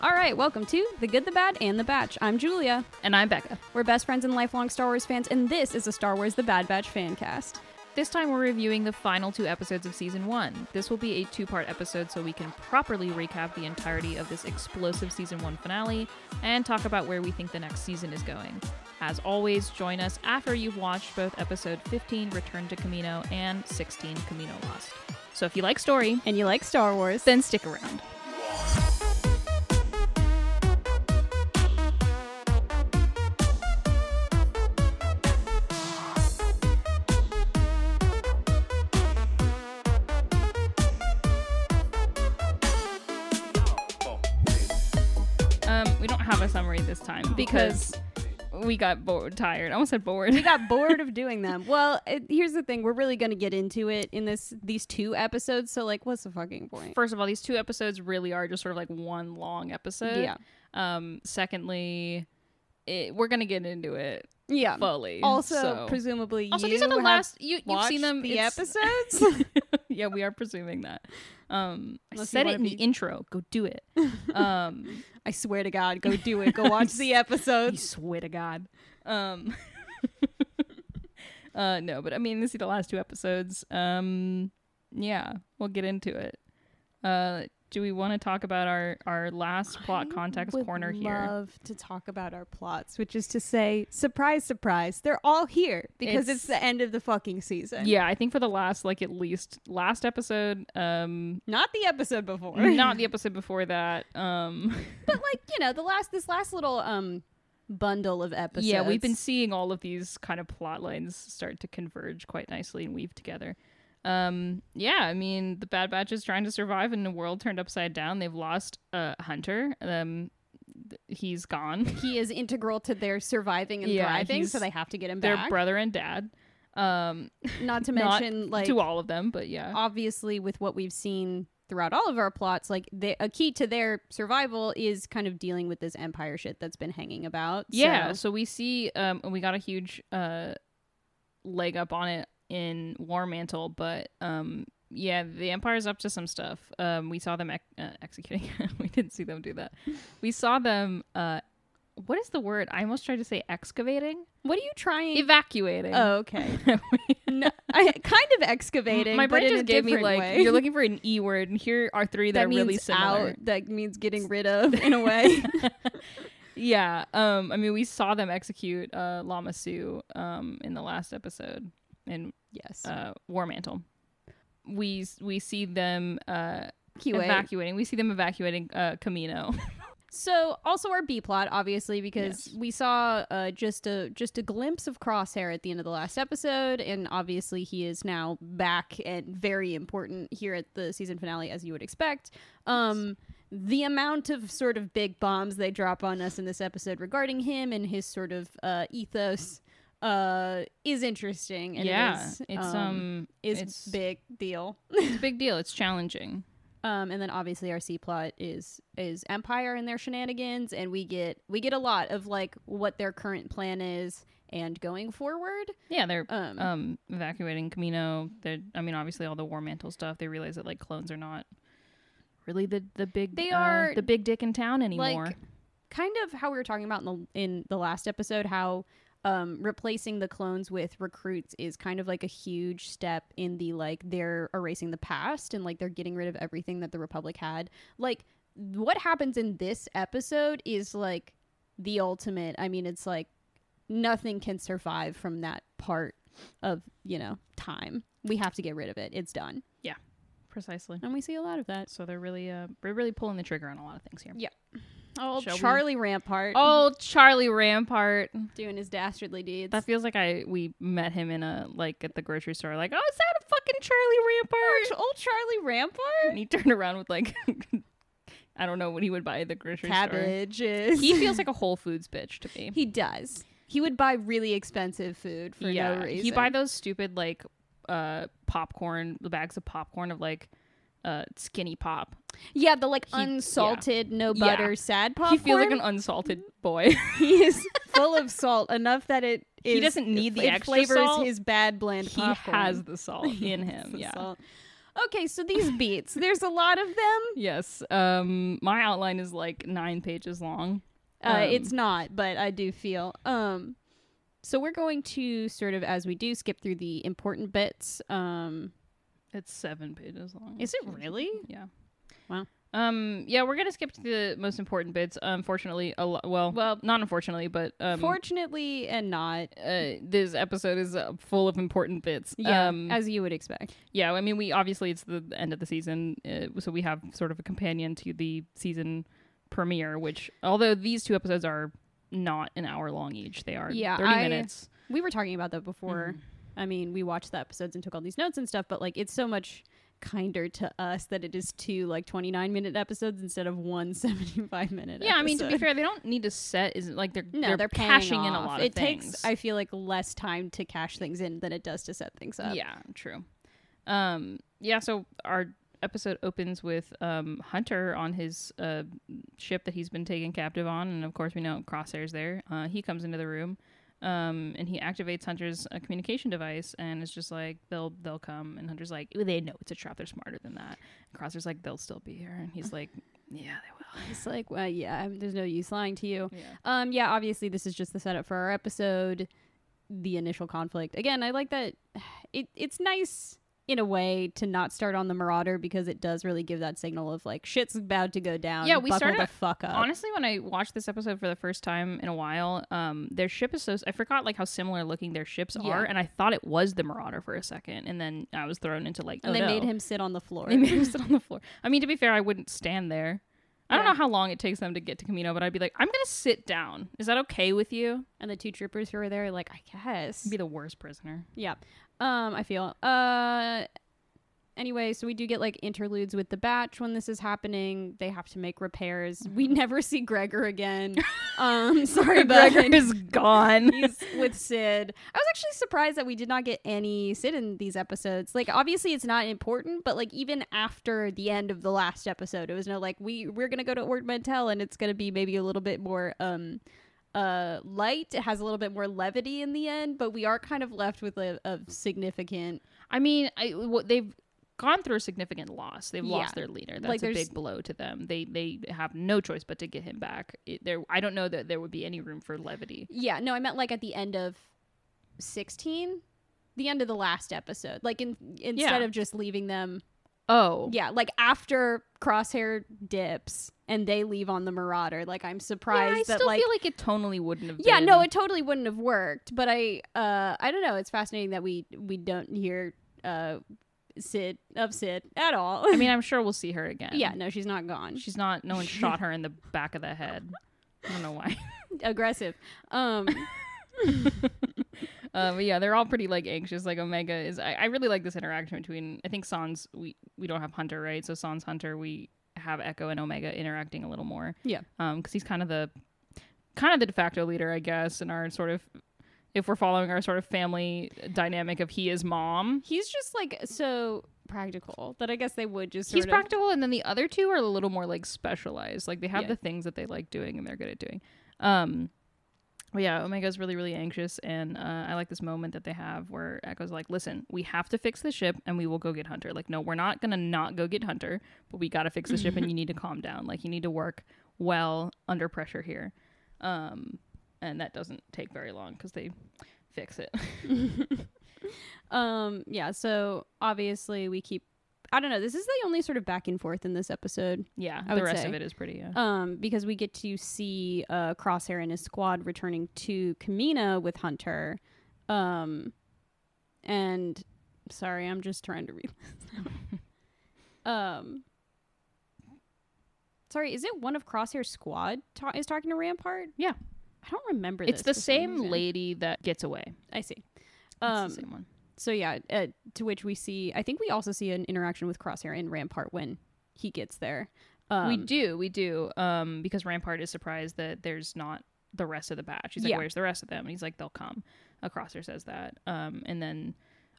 All right, welcome to The Good, the Bad, and the Batch. I'm Julia. And I'm Becca. We're best friends and lifelong Star Wars fans, and this is a Star Wars The Bad Batch fan cast. This time we're reviewing the final two episodes of season one. This will be a two part episode so we can properly recap the entirety of this explosive season one finale and talk about where we think the next season is going. As always, join us after you've watched both episode 15, Return to Kamino, and 16, Kamino Lost. So if you like story, And you like Star Wars? then stick around. Because we got bored, tired. I almost said bored. we got bored of doing them. Well, it, here's the thing: we're really going to get into it in this these two episodes. So, like, what's the fucking point? First of all, these two episodes really are just sort of like one long episode. Yeah. Um. Secondly, it, we're gonna get into it Yeah. fully. Also, so. presumably, also these are the last. You you've seen them. the episodes. yeah, we are presuming that. Um, I Unless you said it wanna in the be- intro. Go do it. Um, I swear to God, go do it. Go watch the you episodes. swear to God. Um, uh, no, but I mean, this is the last two episodes. Um, yeah, we'll get into it. Uh, do we want to talk about our our last plot context corner here? love to talk about our plots, which is to say, surprise, surprise, they're all here because it's, It's- the end of the fucking season. Yeah, I think for the last like at least last episode, um, Not the episode before. not the episode before that. Um, but like, you know, the last this last little um bundle of episodes. yeah, we've been seeing all of these kind of plot lines start to converge quite nicely and weave together. Um, yeah, I mean, the Bad Batch is trying to survive in a world turned upside down. They've lost uh, Hunter. Um, th- he's gone. he is integral to their surviving and Yeah, thriving, so they have to get him back. Their back. brother and dad. Um, Not to not mention like to all of them, but yeah. obviously with what we've seen throughout all of our plots, like they, a key to their survival is kind of dealing with this empire shit that's been hanging about. Yeah, So- so we see um we got a huge uh leg up on it in War Mantle, but um yeah, the Empire's up to some stuff. Um we saw them ex- uh, executing. we didn't see them do that. We saw them uh what is the word? I almost tried to say excavating, what are you trying? evacuating. oh, okay. no, I kind of excavating. My but brain just gave me like way. you're looking for an e word, and here are three that, that are really similar. out. That means getting rid of in a way. yeah. Um. I mean, we saw them execute uh Lama Su um in the last episode, and yes. uh, War Mantle. We we see them uh, evacuating. We see them evacuating uh, Kamino. So also our B plot, obviously, because Yes. we saw uh, just a just a glimpse of Crosshair at the end of the last episode, and obviously he is now back and very important here at the season finale, as you would expect. Um, the amount of sort of big bombs they drop on us in this episode regarding him and his sort of uh, ethos uh, is interesting. And yeah, it is, it's um, um, is it's big deal. it's a big deal. It's challenging. Um, and then obviously our C plot is is Empire and their shenanigans, and we get we get a lot of like what their current plan is and going forward. Yeah, they're Um, um evacuating Kamino. They're I mean, obviously all the War Mantle stuff. They realize that like clones are not really the the big They uh, are, the big dick in town anymore. like kind of how we were talking about in the in the last episode, how um replacing the clones with recruits is kind of like a huge step in the like they're erasing the past and like they're getting rid of everything that the Republic had. Like what happens in this episode is like the ultimate. I mean, it's like nothing can survive from that part of, you know, time. We have to get rid of it. It's done. Yeah, precisely. And we see a lot of that. So they're really uh they're really pulling the trigger on a lot of things here. Oh, Shall we- Charlie Rampart Oh, Charlie Rampart. doing his dastardly deeds. That feels like I we met him in a like at the grocery store. Like, oh, is that a fucking Charlie Rampart? old Charlie Rampart? And he turned around with like, I don't know what he would buy at the grocery store. Cabbages. He feels like a Whole Foods bitch to me. he does. He would buy really expensive food for yeah, no reason. he buy those stupid like uh popcorn, the bags of popcorn of like uh skinny pop. yeah, the like He- unsalted, no Yeah. butter, sad popcorn. He feels like an unsalted boy. he is full of salt enough that it is, He doesn't need the it extra flavors salt. his bad bland he popcorn. has the salt in him. the Yeah. salt. Okay, so these beats, there's a lot of them. Yes. Um, my outline is like nine pages long. Uh, Um, it's not, but I do feel. Um, so we're going to sort of, as we do, skip through the important bits. Um, It's seven pages long. is it really? Yeah. Wow. Um. Yeah, we're gonna skip to the most important bits. Unfortunately, a lo- well, Well, not unfortunately, but um, Fortunately, and not. uh, this episode is uh, full of important bits. Yeah, Um, as you would expect. yeah. I mean, we obviously it's the end of the season, uh, so we have sort of a companion to the season premiere. Which, although these two episodes are not an hour long each, they are Yeah, thirty I- minutes. We were talking about that before. I mean, we watched the episodes and took all these notes and stuff, but like, it's so much kinder to us that it is two like 29 minute episodes instead of one 75 minute Yeah, I mean to be fair, they don't need to set. Isn't like they're no, they're, they're, cashing in a off. lot it things. takes i feel like less time to cash things in than it does to set things up Yeah, true. Um, yeah, so our episode opens with um, Hunter on his uh, ship that he's been taken captive on, and of course we know Crosshair's there. Uh, he comes into the room, um, and he activates Hunter's uh, communication device, and it's just like they'll they'll come, and Hunter's like "Ooh, they know it's a trap, they're smarter than that. And Crosshair's like they'll still be here, and he's like yeah they will. it's like well yeah there's no use lying to you Yeah. um yeah obviously this is just the setup for our episode the initial conflict again i like that it it's nice in a way to not start on the marauder because it does really give that signal of like shit's about to go down Yeah, we Buckle started- the fuck up Honestly, when I watched this episode for the first time in a while, um, their ship is so I forgot like how similar looking their ships Yeah. are, and I thought it was the Marauder for a second, and then I was thrown into like, and oh, they made him sit on the floor They made him sit on the floor. I mean, to be fair, I wouldn't stand there. I don't Yeah. know how long it takes them to get to Kamino, but I'd be like, I'm gonna sit down. Is that okay with you? and the two troopers who were there like i guess Be the worst prisoner. Yeah. Um, I feel. Uh anyway, so we do get like interludes with the batch when this is happening. They have to make repairs. We never see Gregor again. Um, sorry, but Gregor is gone. he's with Cid. I was actually surprised that we did not get any Cid in these episodes. Like obviously it's not important, but like even after the end of the last episode, it was no like we we're gonna go to Ord Mantell and it's gonna be maybe a little bit more um uh light. It has a little bit more levity in the end, but we are kind of left with a, a significant I mean, I, they've gone through a significant loss. They've Yeah. lost their leader. That's Like, a big blow to them. They they have no choice but to get him back. It, there, I don't know that there would be any room for levity. Yeah, no, I meant like at the end of 16, the end of the last episode. Like in instead Yeah. of just leaving them Oh, Yeah, like after Crosshair dips and they leave on the Marauder. Like I'm Yeah, surprised I that still like feel like it tonally wouldn't have. Yeah, been. no, it totally wouldn't have worked, but I uh I don't know, it's fascinating that we we don't hear uh Cid of Cid at all. I mean, I'm sure we'll see her again. yeah, no, she's not gone. she's not. No one shot her in the back of the head. I don't know why. aggressive. Um Uh, but yeah, they're all pretty like anxious. Like Omega is. I, I really like this interaction between. I think Sans. We we don't have Hunter right, so Sans Hunter. We have Echo and Omega interacting a little more. Yeah. Um, because he's kind of the kind of the de facto leader, I guess, and our sort of. If we're following our sort of family dynamic of he is mom, he's just like so practical that I guess they would just he's of- practical, and then the other two are a little more like specialized. Like they have Yeah. the things that they like doing and they're good at doing. Um, but yeah, Omega's really really anxious, and uh, I like this moment that they have where Echo's like, "Listen, we have to fix the ship, and we will go get Hunter. Like, no, we're not gonna not go get Hunter, but we got to fix the ship, and you need to calm down. Like, you need to work well under pressure here." Um, and that doesn't take very long because they fix it. um yeah, so obviously we keep I don't know, this is the only sort of back and forth in this episode. yeah, I the rest say. of it is pretty. Yeah. Um, because we get to see uh, Crosshair and his squad returning to Kamino with Hunter. Um, and sorry, I'm just trying to read. this um, sorry, is it one of Crosshair's squad ta- is talking to Rampart? Yeah. I don't remember. it's the same reason. lady that gets away. I see. It's Um, the same one. So yeah, uh, to which we see. I think we also see an interaction with Crosshair and Rampart when he gets there. Um, we do, we do. Um, because Rampart is surprised that there's not the rest of the batch. He's like, Yeah. "Where's the rest of them?" And he's like, "They'll come." A Crosshair says that. Um, and then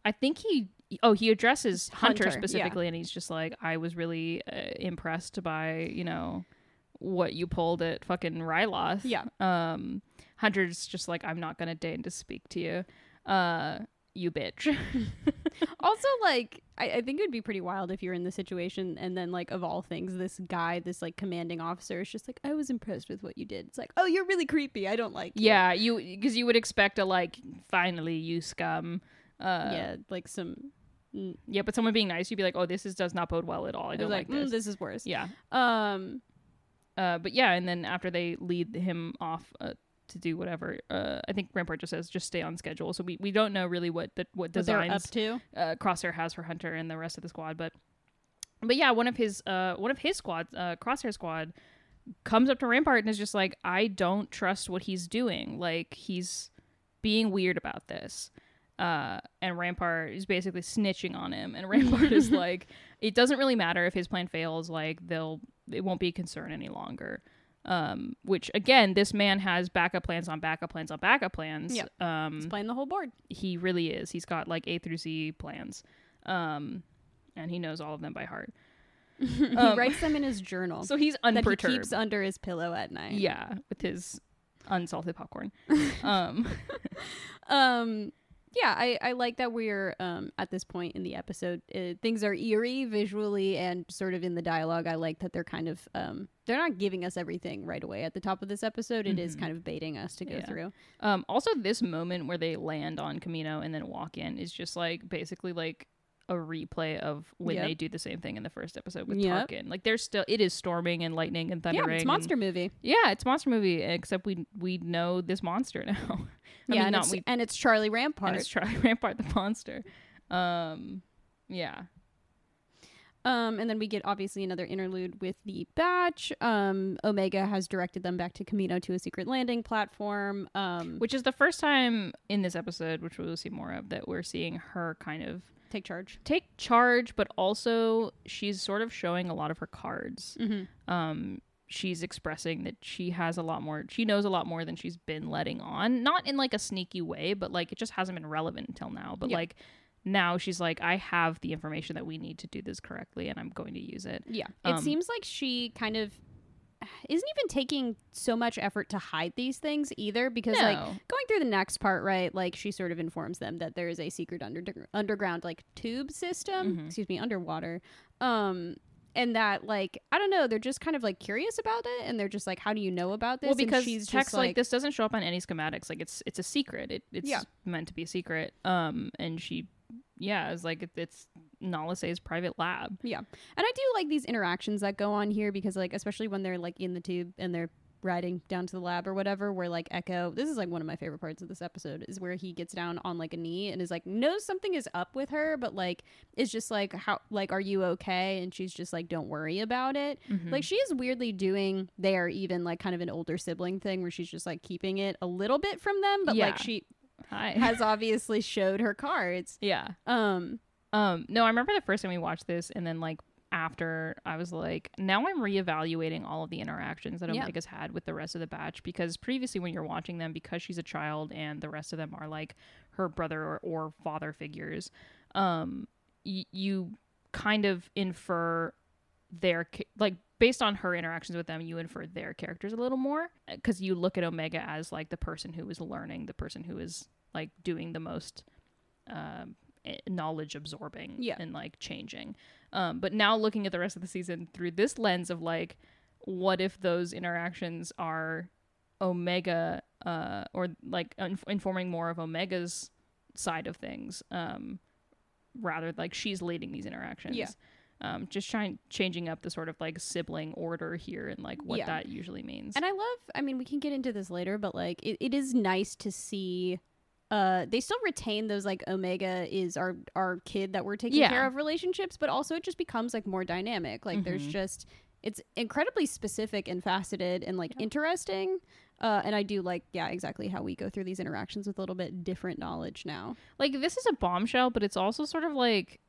I think he, oh, he addresses Hunter, Hunter, yeah. specifically, and he's just like, "I was really uh, impressed by you know what you pulled at fucking Ryloth." Yeah. Um, Hunter's just like, "I'm not gonna deign to speak to you." Uh, you bitch. also, like, I, I think it would be pretty wild if you're in the situation and then, like, of all things, this guy, this like commanding officer, is just like, I was impressed with what you did. It's like, oh, you're really creepy. I don't like. you." yeah, you because you would expect a like finally you scum. Uh, yeah, like some. mm, yeah, but someone being nice, you'd be like, oh, this is does not bode well at all. I don't like, like, mm, this. this is worse. Yeah. Um. Uh, but yeah, and then after they lead him off uh, to do whatever, uh, I think Rampart just says just stay on schedule. So we, we don't know really what the, what What up designs to. uh, Crosshair has for Hunter and the rest of the squad, but but yeah, one of his uh one of his squads, uh, Crosshair squad, comes up to Rampart and is just like, I don't trust what he's doing. Like he's being weird about this. Uh, and Rampart is basically snitching on him, and Rampart is like, it doesn't really matter if his plan fails. Like they'll, it won't be a concern any longer. Um, which again, this man has backup plans on backup plans on backup plans. Yep. Um, He's playing the whole board. he really is. He's got like A through Z plans. Um and he knows all of them by heart. he Um, writes them in his journal So he's that he keeps under his pillow at night. yeah, with his unsalted popcorn. um um yeah i i like that we're um at this point in the episode uh, things are eerie visually and sort of in the dialogue i like that they're kind of um they're not giving us everything right away at the top of this episode It is Mhm. kind of baiting us to go Yeah. through um also this moment where they land on Camino and then walk in is just like basically like a replay of when Yep. they do the same thing in the first episode with Yep. Tarkin. Like there's still it is storming and lightning and yeah thundering. it's and- monster movie yeah, it's monster movie except we we know this monster now. I yeah mean and, not it's, we and it's charlie rampart and it's Charlie Rampart the monster. Um, yeah, um and then we get obviously another interlude with the batch um omega has directed them back to kamino to a secret landing platform um which is the first time in this episode, which we'll see more of, that we're seeing her kind of take charge take charge, but also she's sort of showing a lot of her cards. mm-hmm. Um, she's expressing that she has a lot more, she knows a lot more than she's been letting on, not in like a sneaky way, but like it just hasn't been relevant until now. But Yeah. like now she's like, I have the information that we need to do this correctly, and I'm going to use it. Yeah. It Um, seems like she kind of isn't even taking so much effort to hide these things either because like going through the next part right like she sort of informs them that there is a secret under underground like tube system Mhm. excuse me underwater um and that like i don't know they're just kind of like curious about it and they're just like how do you know about this well And because she's just text like, this doesn't show up on any schematics like it's it's a secret it, it's Yeah. meant to be a secret um and she yeah it's like it, it's Nala Se's private lab Yeah. And I do like these interactions that go on here because like especially when they're like in the tube and they're riding down to the lab or whatever where like Echo this is like one of my favorite parts of this episode is where he gets down on like a knee and is like knows something is up with her but like is just like how like are you okay and she's just like don't worry about it. Mhm. Like she is weirdly doing there even like kind of an older sibling thing where she's just like keeping it a little bit from them but like she hi has obviously showed her cards. yeah Um um no i remember the first time we watched this and then like after i was like now i'm reevaluating all of the interactions that Yeah. omega's had with the rest of the batch because previously when you're watching them because she's a child and the rest of them are like her brother or, or father figures um y- you kind of infer their like based on her interactions with them you infer their characters a little more because you look at omega as like the person who is learning the person who is like doing the most um eh, knowledge absorbing Yeah. and like changing um but now looking at the rest of the season through this lens of like what if those interactions are omega uh or like inf- informing more of omega's side of things um rather like she's leading these interactions Yeah. Um just trying changing up the sort of like sibling order here and like what Yeah. that usually means And I love, I mean, we can get into this later, but like it, it is nice to see uh they still retain those like Omega is our our kid that we're taking Yeah. care of relationships, but also it just becomes like more dynamic. Like there's Mhm. just it's incredibly specific and faceted and like interesting. Uh, and I do like, yeah, exactly how we go through these interactions with a little bit different knowledge now. like this is a bombshell but it's also sort of like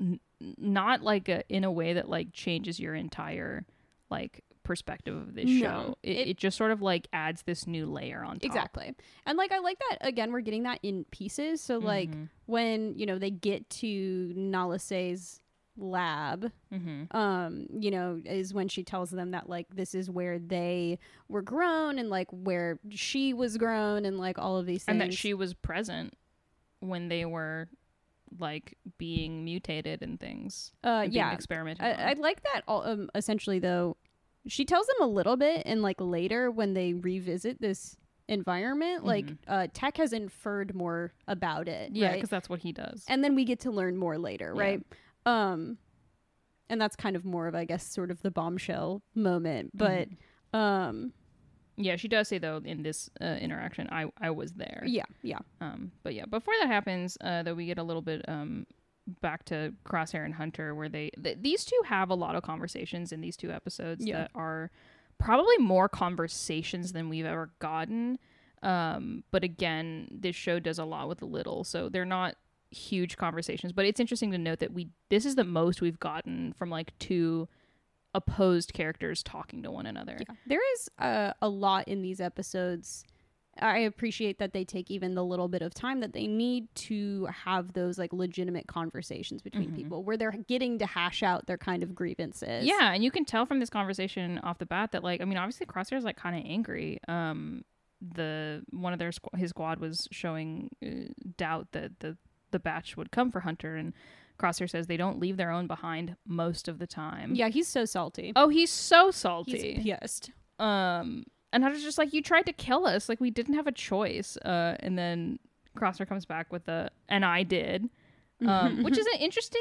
n- not like a, in a way that like changes your entire like perspective of this No. show it, It- it, just sort of like adds this new layer on top Exactly. And like I like that again, we're getting that in pieces. So like Mhm. when, you know, they get to Nala Se's lab, Mhm. um, you know, is when she tells them that like this is where they were grown and like where she was grown and like all of these things. and that she was present when they were like being mutated and things. Uh, and yeah. experimented I. I like that. All, um, essentially, though, she tells them a little bit, and like later when they revisit this environment, like Mhm. uh, Tech has inferred more about it. yeah, right? because that's what he does. and then we get to learn more later, Yeah. right? Um, and that's kind of more of, I guess, sort of the bombshell moment. But Mm-hmm. um, yeah, she does say though in this uh, interaction, I I was there. yeah, yeah, Um, but yeah, before that happens, uh, though we get a little bit um back to Crosshair and Hunter, where they th- these two have a lot of conversations in these two episodes Yeah. that are probably more conversations than we've ever gotten. Um, but again, this show does a lot with little, so they're not huge conversations. But it's interesting to note that we this is the most we've gotten from like two opposed characters talking to one another. yeah. There is uh, a lot in these episodes. I appreciate that they take even the little bit of time that they need to have those like legitimate conversations between Mhm. people where they're getting to hash out their kind of grievances. Yeah, and you can tell from this conversation off the bat that like I mean obviously Crosshair's like kind of angry. Um the one of their squ- his squad was showing uh, doubt that the the batch would come for Hunter and Crosshair says they don't leave their own behind most of the time. Yeah, he's so salty. Oh, he's so salty. he's pissed. um and I was just like you tried to kill us. Like we didn't have a choice. Uh and then Crosshair comes back with the and I did. Um which is an interesting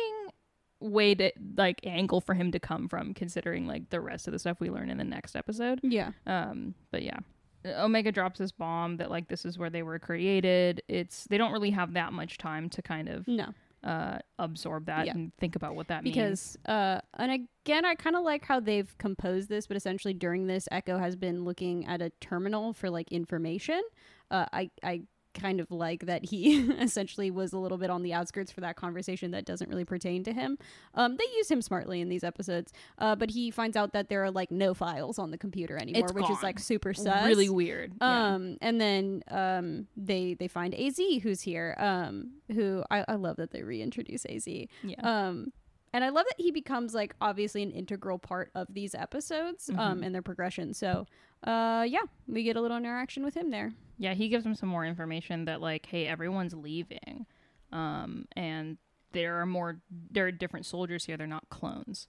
way to like angle for him to come from considering like the rest of the stuff we learn in the next episode. Yeah. Um but yeah. Omega drops this bomb that like this is where they were created. It's they don't really have that much time to kind of No. Uh absorb that Yeah. and think about what that means. because uh and again i kind of like how they've composed this but essentially during this echo has been looking at a terminal for like information uh i i kind of like that he essentially was a little bit on the outskirts for that conversation that doesn't really pertain to him um they use him smartly in these episodes uh but he finds out that there are like no files on the computer anymore It's which is like super sus really weird. Yeah. um, and then um, they they find Az who's here. Um, who I, I love that they reintroduce Az. Yeah. Um, and I love that he becomes like obviously an integral part of these episodes. Um, Mhm. and their progression. So, uh, yeah, we get a little interaction with him there. Yeah, he gives them some more information that like, hey, everyone's leaving, um, and there are more, there are different soldiers here. They're not clones.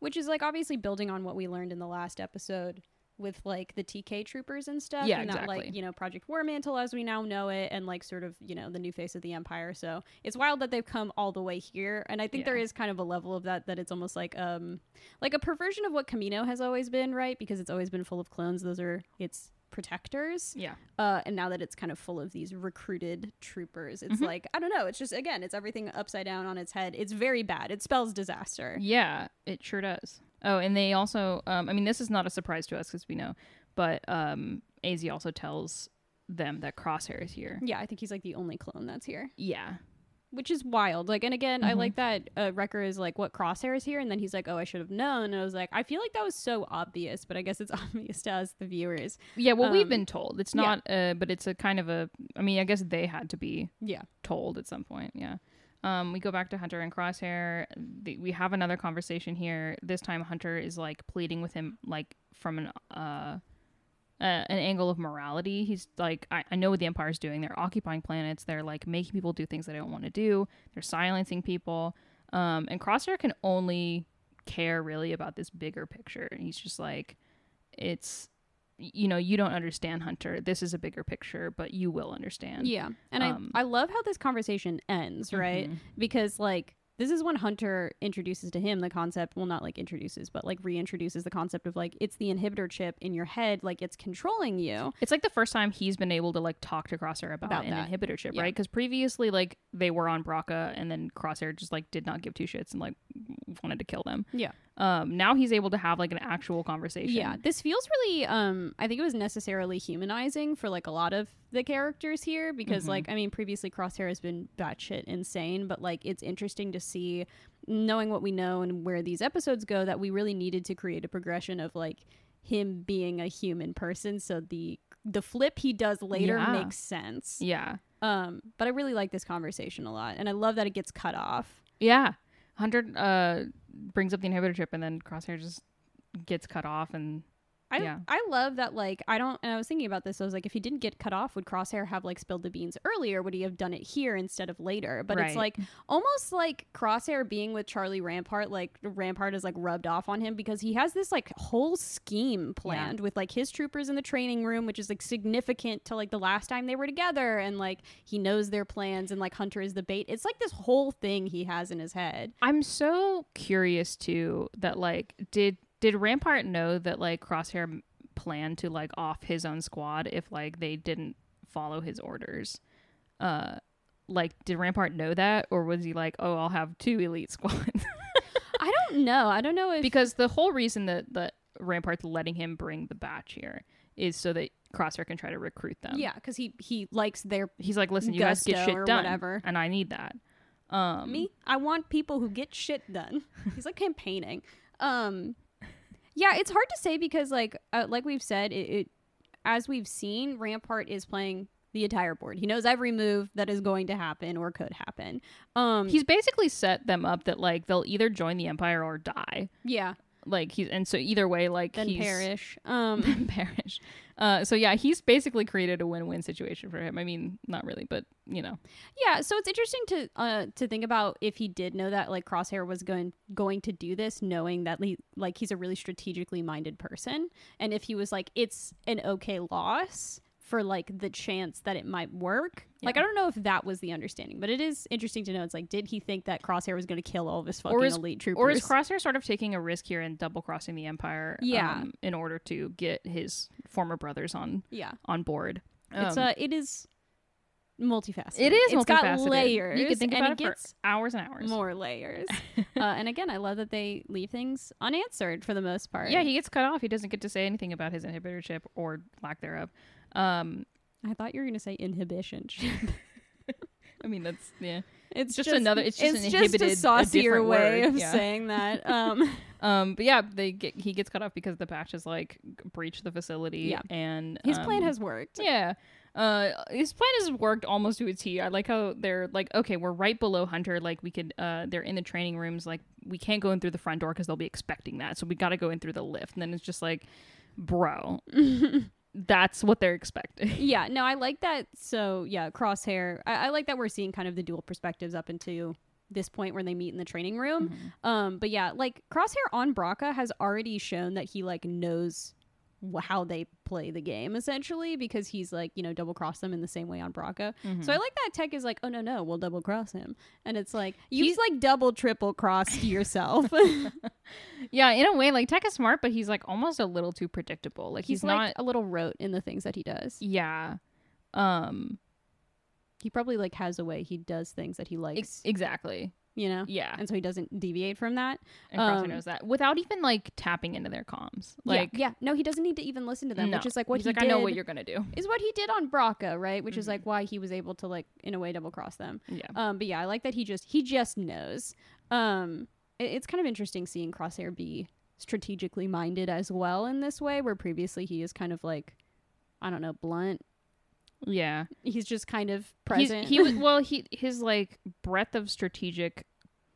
which is like obviously building on what we learned in the last episode with like the TK troopers and stuff. Yeah, and that like you know Project War Mantle as we now know it, and like sort of you know the new face of the Empire. So it's wild that they've come all the way here, and I think there Yeah. is kind of a level of that that it's almost like um like a perversion of what Kamino has always been, right? Because it's always been full of clones. Those are its protectors. Yeah, Uh, and now that it's kind of full of these recruited troopers, it's Mhm. like I don't know. It's just again, it's everything upside down on its head. It's very bad. It spells disaster. yeah, it sure does. Oh, and they also, um, I mean, this is not a surprise to us because we know, but um, Az also tells them that Crosshair is here. Yeah, I think he's like the only clone that's here. Yeah, which is wild. Like, and again, I Mhm. like that uh, Wrecker is like, "What Crosshair is here," and then he's like, "Oh, I should have known." And I was like, I feel like that was so obvious, but I guess it's obvious to us, the viewers. yeah. Well, we've Um, been told it's yeah. not, uh, but it's a kind of a. I mean, I guess they had to be Yeah, told at some point. Yeah. Um, we go back to Hunter and Crosshair. The, we have another conversation here. This time, Hunter is like pleading with him, like from an uh, uh, an angle of morality. He's like, I, I know what the Empire's doing. They're occupying planets. They're like making people do things they don't want to do. They're silencing people. Um, and Crosshair can only care really about this bigger picture. And he's just like, it's, you know, you don't understand Hunter. This is a bigger picture, but you will understand. yeah. And Um, I I love how this conversation ends, right? Mhm. Because like this is when Hunter introduces to him the concept. Well, not like introduces, but like reintroduces the concept of like it's the inhibitor chip in your head, like it's controlling you. It's like the first time he's been able to like talk to Crosshair about, About an that. inhibitor chip, Yeah. right? Because previously, like they were on Bracca, and then Crosshair just like did not give two shits and like wanted to kill them. Yeah. Um. Now he's able to have like an actual conversation. Yeah, this feels really um I think it was necessarily humanizing for like a lot of the characters here because Mhm. like I mean previously Crosshair has been batshit insane, but like it's interesting to see knowing what we know and where these episodes go that we really needed to create a progression of like him being a human person so the the flip he does later Yeah. makes sense. Yeah. Um but I really like this conversation a lot and I love that it gets cut off. Yeah. Hunter uh brings up the inhibitor chip, and then Crosshair just gets cut off, and I Yeah. I love that like I don't and I was thinking about this. I was like if he didn't get cut off would Crosshair have like spilled the beans earlier would he have done it here instead of later? But it's like almost like Crosshair being with Charlie Rampart like Rampart is like rubbed off on him because he has this like whole scheme planned with like his troopers in the training room which is like significant to like the last time they were together and like he knows their plans and like Hunter is the bait. It's like this whole thing he has in his head. I'm so curious too that like did did Rampart know that like Crosshair planned to like off his own squad if like they didn't follow his orders? Uh like did Rampart know that or was he like, "Oh, I'll have two elite squads?" I don't know. I don't know if because the whole reason that that Rampart's letting him bring the batch here is so that Crosshair can try to recruit them. yeah, because he he likes their He's like, "Listen, you guys get shit done whatever. and I need that." Um me i want people who get shit done he's like campaigning um yeah it's hard to say because like uh, like we've said it, it as we've seen rampart is playing the entire board. He knows every move that is going to happen or could happen. Um He's basically set them up that like they'll either join the empire or die. yeah like he's and so either way like then he's perish um perish uh so yeah he's basically created a win-win situation for him. I mean not really but you know. Yeah so it's interesting to uh to think about if he did know that like crosshair was going going to do this knowing that he, like he's a really strategically minded person. And if he was like it's an okay loss for like the chance that it might work. Like i don't know if that was the understanding but it is interesting to know. It's like did he think that crosshair was going to kill all of his fucking is- elite troopers or is crosshair sort of taking a risk here and double crossing the empire Yeah. um, in order to get his former brothers on yeah. on board? It's Um, uh it is multifaceted. It is it's got layers you could think about it it, gets for hours and hours. more layers. uh, and again, I love that they leave things unanswered for the most part. yeah he gets cut off. He doesn't get to say anything about his inhibitor chip or lack thereof um I thought you were going to say inhibition. i mean that's yeah it's just another- it's just an inhibited- a a saucier different way word, of yeah. saying that. Um, Um, but yeah, they get he gets cut off because the patch is like breached the facility. Yeah. and his plan um, has worked. yeah. Uh, his plan has worked almost to a T. I like how they're like, okay, we're right below Hunter. Like we could, uh, they're in the training rooms. Like we can't go in through the front door because they'll be expecting that. So we got to go in through the lift. And then it's just like, bro, that's what they're expecting. Yeah, no, I like that. So yeah, crosshair. I, I like that we're seeing kind of the dual perspectives up into this point where they meet in the training room. Mm-hmm. Um, but yeah, like crosshair on Bracca has already shown that he like knows how they play the game essentially because he's like you know double cross them in the same way on Bracca. Mm-hmm. So I like that Tech is like oh no no we'll double cross him and it's like you've He's- like double triple crossed yourself. Yeah, in a way, like Tech is smart, but he's like almost a little too predictable. Like he's he's, like not. a little rote in the things that he does. Yeah. Um. He probably like has a way he does things that he likes, Ex- exactly. You know, Yeah. and so he doesn't deviate from that. And Crosshair Um, knows that without even like tapping into their comms. Like, yeah, yeah, no, he doesn't need to even listen to them, no. which is like what he's he like, did. I know what you're gonna do. is what he did on Bracca, right? Which is Mhm. like why he was able to like in a way double cross them. Yeah. Um, but yeah, I like that he just he just knows. Um, it- it's kind of interesting seeing Crosshair be strategically minded as well in this way, where previously he is kind of like, I don't know, blunt. Yeah. He's just kind of He's, present. he was well. He his like breadth of strategic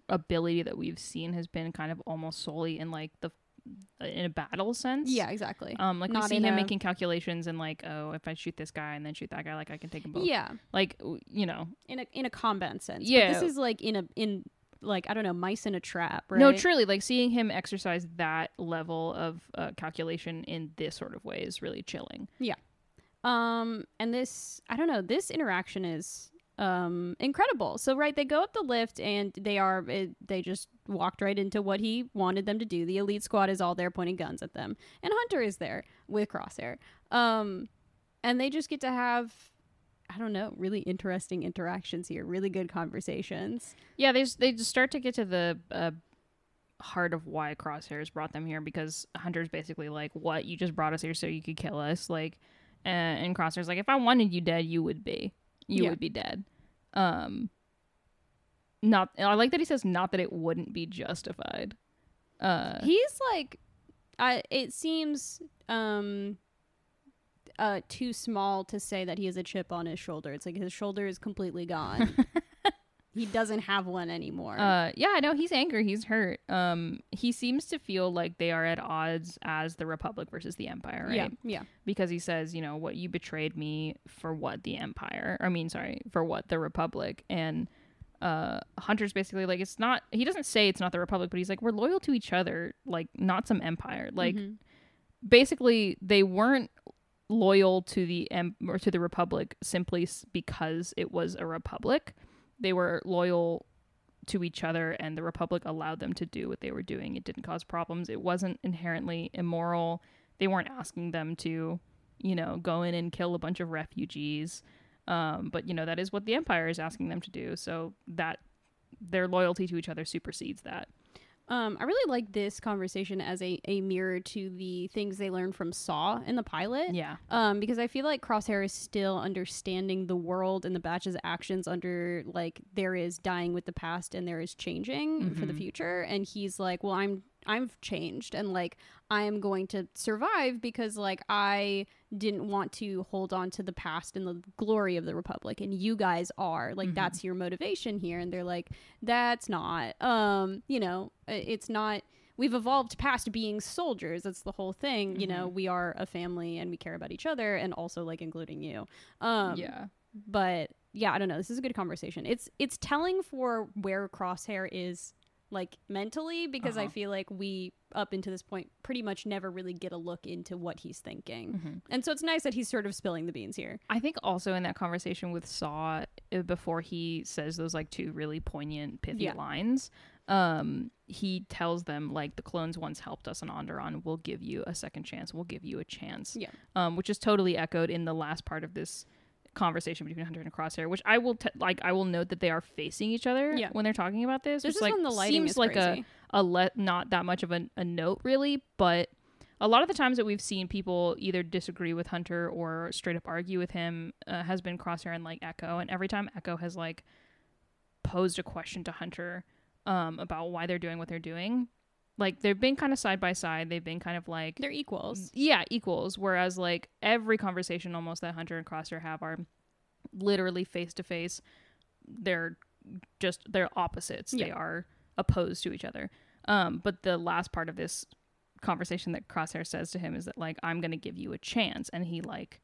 ability that we've seen has been kind of almost solely in like the in a battle sense. yeah, exactly. Um, like we see him a- making calculations and like, oh, if I shoot this guy and then shoot that guy, like I can take them both. yeah, Like you know, in a in a combat sense. But Yeah. this is like in a in like I don't know, mice in a trap, right? no, truly, like seeing him exercise that level of uh, calculation in this sort of way is really chilling. Um, and this, I don't know, this interaction is um incredible. So right, they go up the lift and they are it, they just walked right into what he wanted them to do. The elite squad is all there pointing guns at them, and Hunter is there with Crosshair. Um, and they just get to have. I don't know, really interesting interactions here, really good conversations. Yeah, they they just start to get to the uh, heart of why Crosshairs brought them here because Hunter's basically like, "What? You just brought us here so you could kill us?" Like, uh, and Crosshairs like, "If I wanted you dead, you would be. You Yeah. would be dead." Um, not. I like that he says, "Not that it wouldn't be justified." Uh, He's like, I. It seems um, uh, too small to say that he has a chip on his shoulder. It's like his shoulder is completely gone. he doesn't have one anymore. Uh, yeah, no, he's angry. He's hurt. Um, he seems to feel like they are at odds as the Republic versus the Empire, right? Yeah, yeah. Because he says, you know, what you betrayed me for what the Empire. I mean, sorry, for what the Republic. And uh, Hunter's basically like, it's not. He doesn't say it's not the Republic, but he's like, we're loyal to each other, like not some empire. Like, Mhm. basically, they weren't loyal to the em- or to the Republic simply s- because it was a republic. They were loyal to each other and the republic allowed them to do what they were doing. It didn't cause problems. It wasn't inherently immoral. They weren't asking them to you know go in and kill a bunch of refugees. Um, but you know that is what the empire is asking them to do. So that their loyalty to each other supersedes that Um, I really like this conversation as a, a mirror to the things they learned from Saw in the pilot. yeah Um, because I feel like Crosshair is still understanding the world and the batch's actions under like there is dying with the past and there is changing for the Mhm. future, and he's like, well, I'm I've changed and like I am going to survive because like I didn't want to hold on to the past and the glory of the republic and you guys are. Like Mhm. that's your motivation here and they're like that's not um you know it's not we've evolved past being soldiers that's the whole thing you know we are a family and we care about each other and also like including you um yeah. but yeah i don't know this is a good conversation. It's it's telling for where crosshair is like mentally because i Uh-huh. feel like we up until this point pretty much never really get a look into what he's thinking Mhm. and so it's nice that he's sort of spilling the beans here I think also in that conversation with Saw uh, before he says those like two really poignant, pithy Yeah. lines, um, he tells them like the clones once helped us on Onderon. We'll give you a second chance. We'll give you a chance. Yeah. Um, which is totally echoed in the last part of this conversation between Hunter and Crosshair, which I will t- like. I will note that they are facing each other Yeah. when they're talking about this. this which, is like when the lighting seems like crazy. a a let not that much of a, a note really, but a lot of the times that we've seen people either disagree with Hunter or straight up argue with him uh, has been Crosshair and like Echo, and every time Echo has like posed a question to Hunter um, about why they're doing what they're doing, like they've been kind of side by side. They've been kind of like they're equals yeah equals. Whereas like every conversation almost that Hunter and Crosshair have are literally face to face. They're just they're opposites. They are opposed to each other. Um, but the last part of this conversation that Crosshair says to him is that like I'm gonna give you a chance, and he like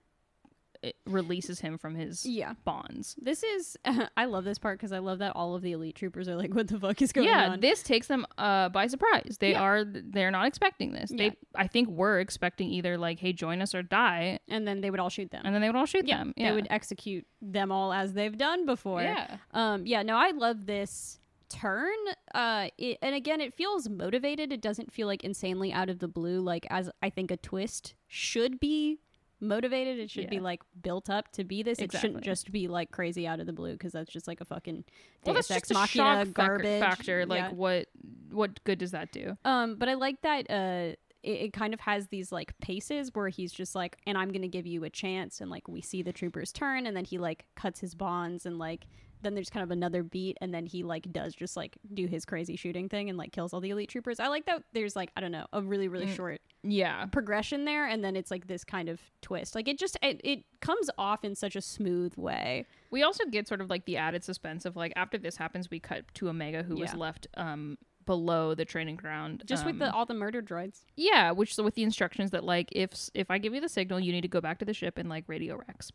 it releases him from his yeah bonds. this is i love this part because i love that all of the elite troopers are like what the fuck is going yeah, on Yeah, this takes them uh by surprise. They Yeah. are they're not expecting this. Yeah. They I think were expecting either like hey join us or die, and then they would all shoot them and then they would all shoot yeah, them. they would execute them all as they've done before yeah. Um, yeah, no, I love this turn. Uh, it, and again, it feels motivated. It doesn't feel like insanely out of the blue, like as I think a twist should be motivated. It should be like built up to be this. It shouldn't just be like crazy out of the blue because that's just like a fucking well, that's just a shock garbage factor. Like Yeah. what what good does that do? Um, but I like that. Uh, it, it kind of has these like paces where he's just like, and I'm gonna give you a chance, and like we see the troopers turn, and then he like cuts his bonds, and like then there's kind of another beat, and then he like does just like do his crazy shooting thing and like kills all the elite troopers. I like that. There's like I don't know a really really Mm. short Yeah. progression there, and then it's like this kind of twist. Like it just it, it comes off in such a smooth way. We also get sort of like the added suspense of like after this happens, we cut to Omega who was left um below the training ground, Just with the um, all the murder droids. yeah, which with the instructions that like if if I give you the signal, you need to go back to the ship and like radio Rex.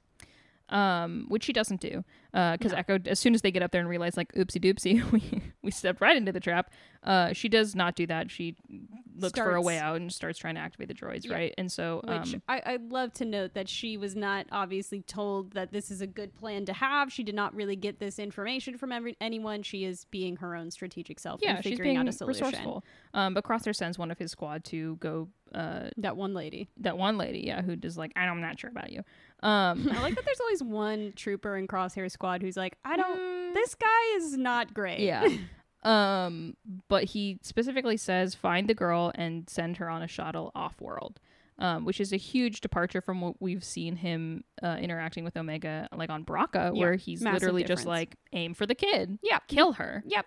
Um, which she doesn't do, because No. Echo, as soon as they get up there and realize like, oopsie doopsie, we we stepped right into the trap. Uh, she does not do that. She looks for a way out and starts trying to activate the droids, Yeah. right? And so, Which um, I, I'd love to note that she was not obviously told that this is a good plan to have. She did not really get this information from every, anyone. She is being her own strategic self yeah, and she's figuring being out a solution. resourceful. Um, but Crosshair sends one of his squad to go. Uh, That one lady. that one lady, yeah, who does like, I'm not sure about you. Um, I like that there's always one trooper in Crosshair Squad who's like, I don't, mm, this guy is not great. Yeah. um, but he specifically says find the girl and send her on a shuttle off world. Um, which is a huge departure from what we've seen him uh, interacting with Omega, like on Bracca, Yeah, where he's literally just like aim for the kid, yeah. kill her. Yep.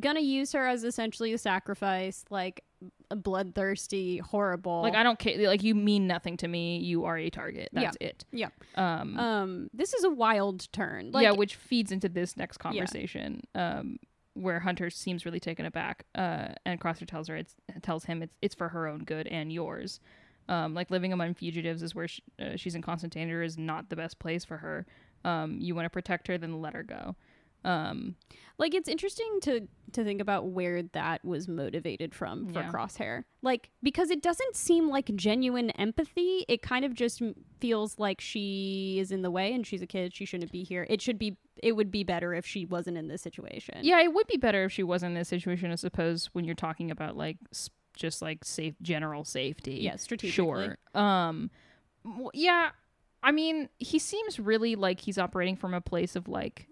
Gonna use her as essentially a sacrifice, like a bloodthirsty, horrible. Like I don't care. Like you mean nothing to me. You are a target. That's it. Yeah. Um. um, this is a wild turn. Like, yeah, which feeds into this next conversation. Um. Where Hunter seems really taken aback, uh, and Crosshair tells her it's tells him it's it's for her own good and yours. Um, like living among fugitives is where she, uh, she's in constant danger is not the best place for her. Um, you want to protect her, then let her go. Um, like it's interesting to to think about where that was motivated from for Yeah. Crosshair. Like because it doesn't seem like genuine empathy. It kind of just m- feels like she is in the way and she's a kid. She shouldn't be here. It should be. It would be better if she wasn't in this situation. yeah, it would be better if she wasn't in this situation. I suppose when you're talking about like s- just like safe general safety. Yeah, strategically. Sure. Um yeah, I mean, he seems really like he's operating from a place of like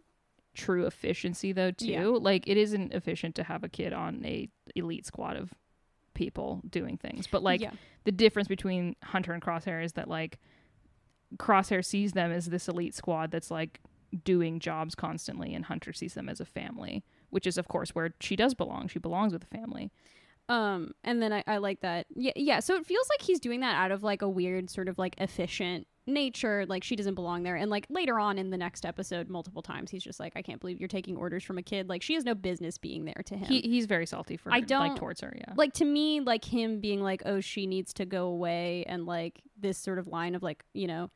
true efficiency though too. Yeah. Like it isn't efficient to have a kid on a elite squad of people doing things. But like yeah. the difference between Hunter and Crosshair is that like Crosshair sees them as this elite squad that's like doing jobs constantly and Hunter sees them as a family, which is of course where she does belong. She belongs with a family. Um, and then I, I like that. Yeah, yeah. So it feels like he's doing that out of like a weird sort of like efficient nature. Like she doesn't belong there. And like later on in the next episode, multiple times he's just like, I can't believe you're taking orders from a kid. Like she has no business being there to him. He he's very salty for I like don't- towards her, yeah. like to me, like him being like, oh, she needs to go away, and like this sort of line of like, you know.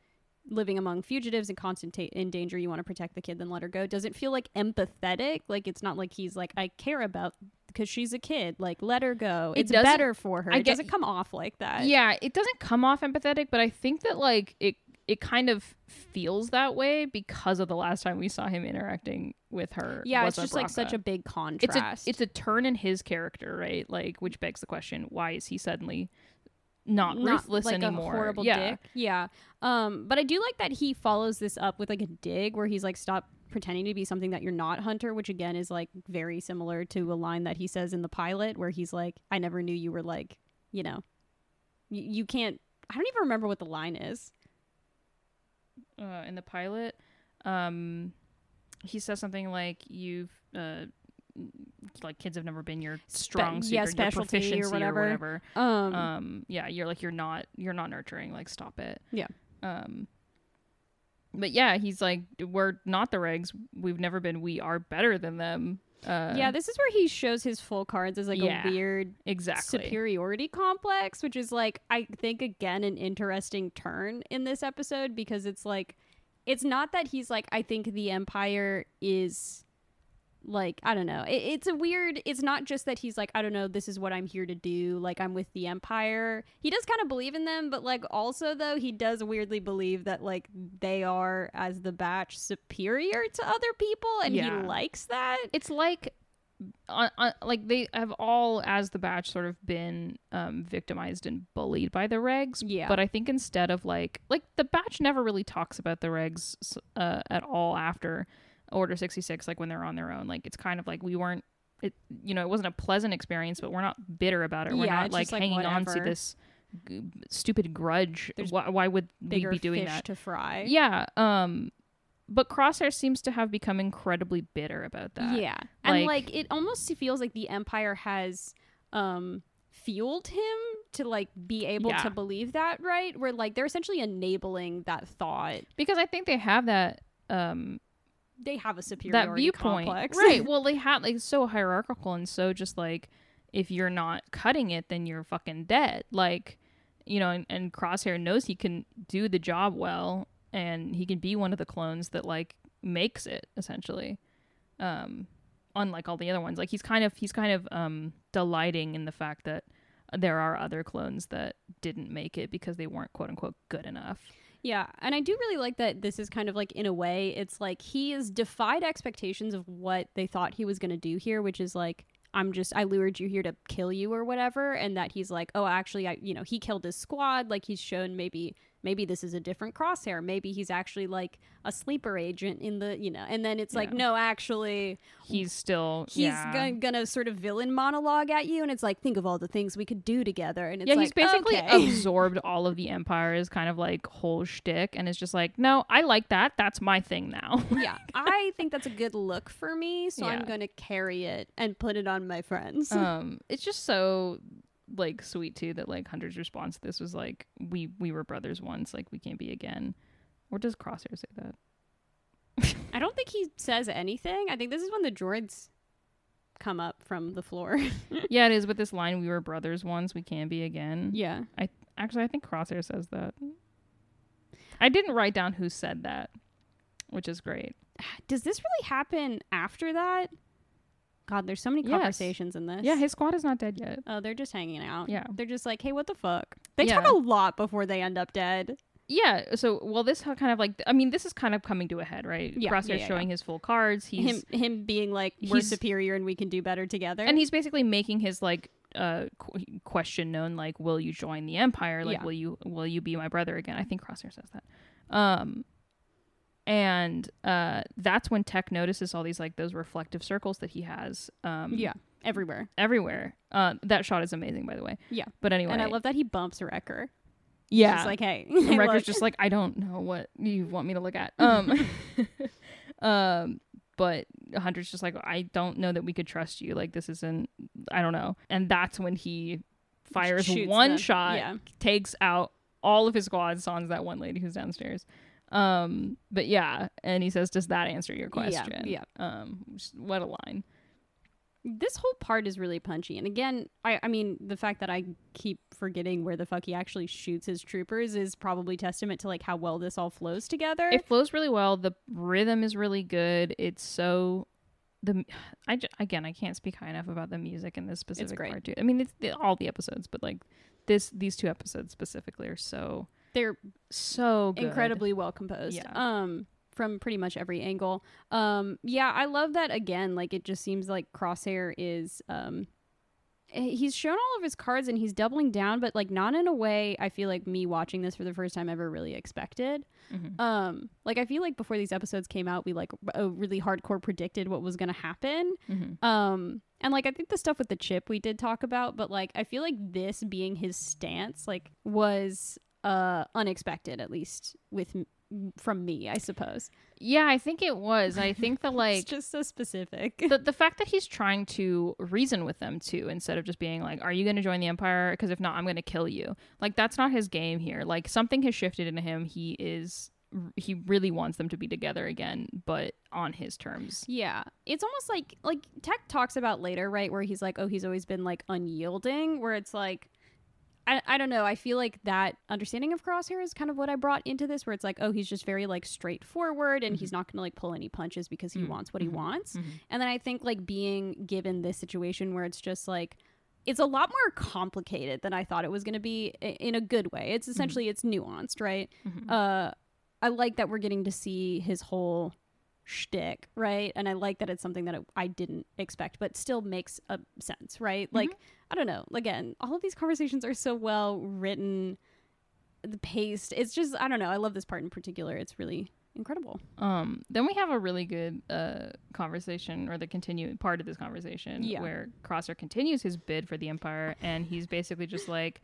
Living among fugitives and constant ta- in danger, you want to protect the kid, then let her go. Doesn't feel like empathetic. Like it's not like he's like I care about because she's a kid. Like let her go. It It's better for her. I it get- doesn't come off like that. yeah, it doesn't come off empathetic, but I think that like it it kind of feels that way because of the last time we saw him interacting with her. Yeah, it's just like such a big it's a contrast. it's a turn in his character, right? Like which begs the question, why is he suddenly not, ruthless like anymore? A horrible yeah. dick. Yeah. Um, but I do like that he follows this up with like a dig where he's like, "Stop pretending to be something that you're not, Hunter." Which again is like very similar to a line that he says in the pilot where he's like, "I never knew you were like, you know, you, you can't." I don't even remember what the line is. uh, in the pilot, um, he says something like, "You've uh, like kids have never been your strong suit yeah, or your specialty or proficiency whatever." whatever." Um, Um, yeah, you're like you're not you're not nurturing. Like, stop it. Yeah. Um. But yeah, he's like, we're not the regs. We've never been. We are better than them. Uh, yeah, this is where he shows his full cards as like yeah, a weird exactly. superiority complex, which is like I think again an interesting turn in this episode because it's like it's not that he's like I think the empire is like I don't know. It, it's a weird it's not just that he's like I don't know this is what I'm here to do like I'm with the empire. He does kind of believe in them but like also though he does weirdly believe that like they are as the batch superior to other people and Yeah. he likes that. it's like on, like they have all as the batch sort of been um, victimized and bullied by the regs Yeah. but i think instead of like like the batch never really talks about the regs uh, at all after order 66 like when they're on their own like it's kind of like we weren't it you know it wasn't a pleasant experience but we're not bitter about it we're Yeah, not like like, hanging on to this g- stupid grudge why, why would we be doing that to fry. yeah um but crosshair seems to have become incredibly bitter about that Yeah. And Like- like it almost feels like the empire has um fueled him to like be able Yeah. to believe that, right? Where like they're essentially enabling that thought. because I think they have that um They have a superiority that viewpoint, complex. right? Well, they have like so hierarchical and so just like if you're not cutting it, then you're fucking dead. Like you know, and, and Crosshair knows he can do the job well, and he can be one of the clones that like makes it essentially. Um, unlike all the other ones, like he's kind of he's kind of um delighting in the fact that there are other clones that didn't make it because they weren't quote unquote good enough. Yeah, and I do really like that this is kind of like in a way it's like he has defied expectations of what they thought he was going to do here, which is like I'm just I lured you here to kill you or whatever and that he's like, "Oh, actually I you know, he killed his squad." Like he's shown maybe maybe this is a different crosshair. Maybe he's actually like a sleeper agent in the, you know, and then it's like, no, actually, He's still he's yeah. gonna, gonna sort of villain monologue at you. And it's like, think of all the things we could do together. And it's yeah, like, he's basically okay. absorbed all of the Empire's kind of like whole shtick, and it's just like, no, I like that. That's my thing now. yeah, I think that's a good look for me. So I'm going to carry it and put it on my friends. um, it's just so like sweet too that like Hunter's response to this was like, we we were brothers once, like we can't be again. Or does Crosshair say that? I don't think he says anything. I think this is when the droids come up from the floor. yeah, it is with this line, "We were brothers once, we can be again." yeah. I actually, I think Crosshair says that. I didn't write down who said that, which is great. Does this really happen after that? God, there's so many Yes. conversations in this. Yeah, his squad is not dead yet. Oh, they're just hanging out. Yeah. They're just like, hey, what the fuck? They Yeah. talk a lot before they end up dead. Yeah, so well, this kind of like I mean, this is kind of coming to a head, right? Yeah, Crosshair's yeah, yeah, showing his full cards. He's him him being like, we're he's- superior and we can do better together. and he's basically making his like uh qu- question known like will you join the empire like Yeah. will you will you be my brother again i think crosshair says that um and uh that's when tech notices all these like those reflective circles that he has um yeah, everywhere. everywhere uh that shot is amazing by the way Yeah. but anyway And I love that he bumps Wrecker. yeah He's like, hey, and Wrecker's just like I don't know what you want me to look at. Um, um, but Hunter's just like I don't know that we could trust you. Like this isn't. I don't know. And that's when he fires Shoots one the- shot, Yeah. takes out all of his squad, sans that one lady who's downstairs. Um, but yeah, and he says, "Does that answer your question?" yeah. yeah. Um, what a line. this whole part is really punchy. And again, I, I mean, the fact that I keep forgetting where the fuck he actually shoots his troopers is probably testament to like how well this all flows together. It flows really well. The rhythm is really good. It's so the I j- again I can't speak high enough about the music in this specific part too. I mean it's the, all the episodes, but like this these two episodes specifically are so They're so good. incredibly well composed. Yeah. Um, from pretty much every angle. Um, yeah, I love that again. Like it just seems like Crosshair is um eh, he's shown all of his cards and he's doubling down, but like not in a way I feel like me watching this for the first time ever really expected. Mhm. Um, like I feel like before these episodes came out, we like uh, really hardcore predicted what was gonna happen. Mhm. Um, and like I think the stuff with the chip we did talk about, but like I feel like this being his stance like was uh unexpected at least with m- from me, I suppose. Yeah, I think it was. I think the like it's just so specific. the the fact that he's trying to reason with them too instead of just being like are you going to join the empire because if not i'm going to kill you like that's not his game here like something has shifted in him he is he really wants them to be together again but on his terms yeah, it's almost like like Tech talks about later, right, where he's like, oh, he's always been like unyielding, where it's like. I, I don't know. I feel like that understanding of Crosshair is kind of what I brought into this, where it's like, oh, he's just very like straightforward, and he's not gonna like pull any punches because he Mm, wants what he mhm, wants. mhm. And then I think like being given this situation where it's just like it's a lot more complicated than I thought it was going to be in a good way. It's essentially it's nuanced, right? Mhm. Uh I like that we're getting to see his whole shtick, right? And I like that it's something that I didn't expect, but still makes a sense, right? Like I don't know. Again, all of these conversations are so well written, the paced. It's just I don't know. I love this part in particular. It's really incredible. Um, then we have a really good uh, conversation, or the continuing part of this conversation, Yeah. where Crosshair continues his bid for the Empire, and he's basically just like,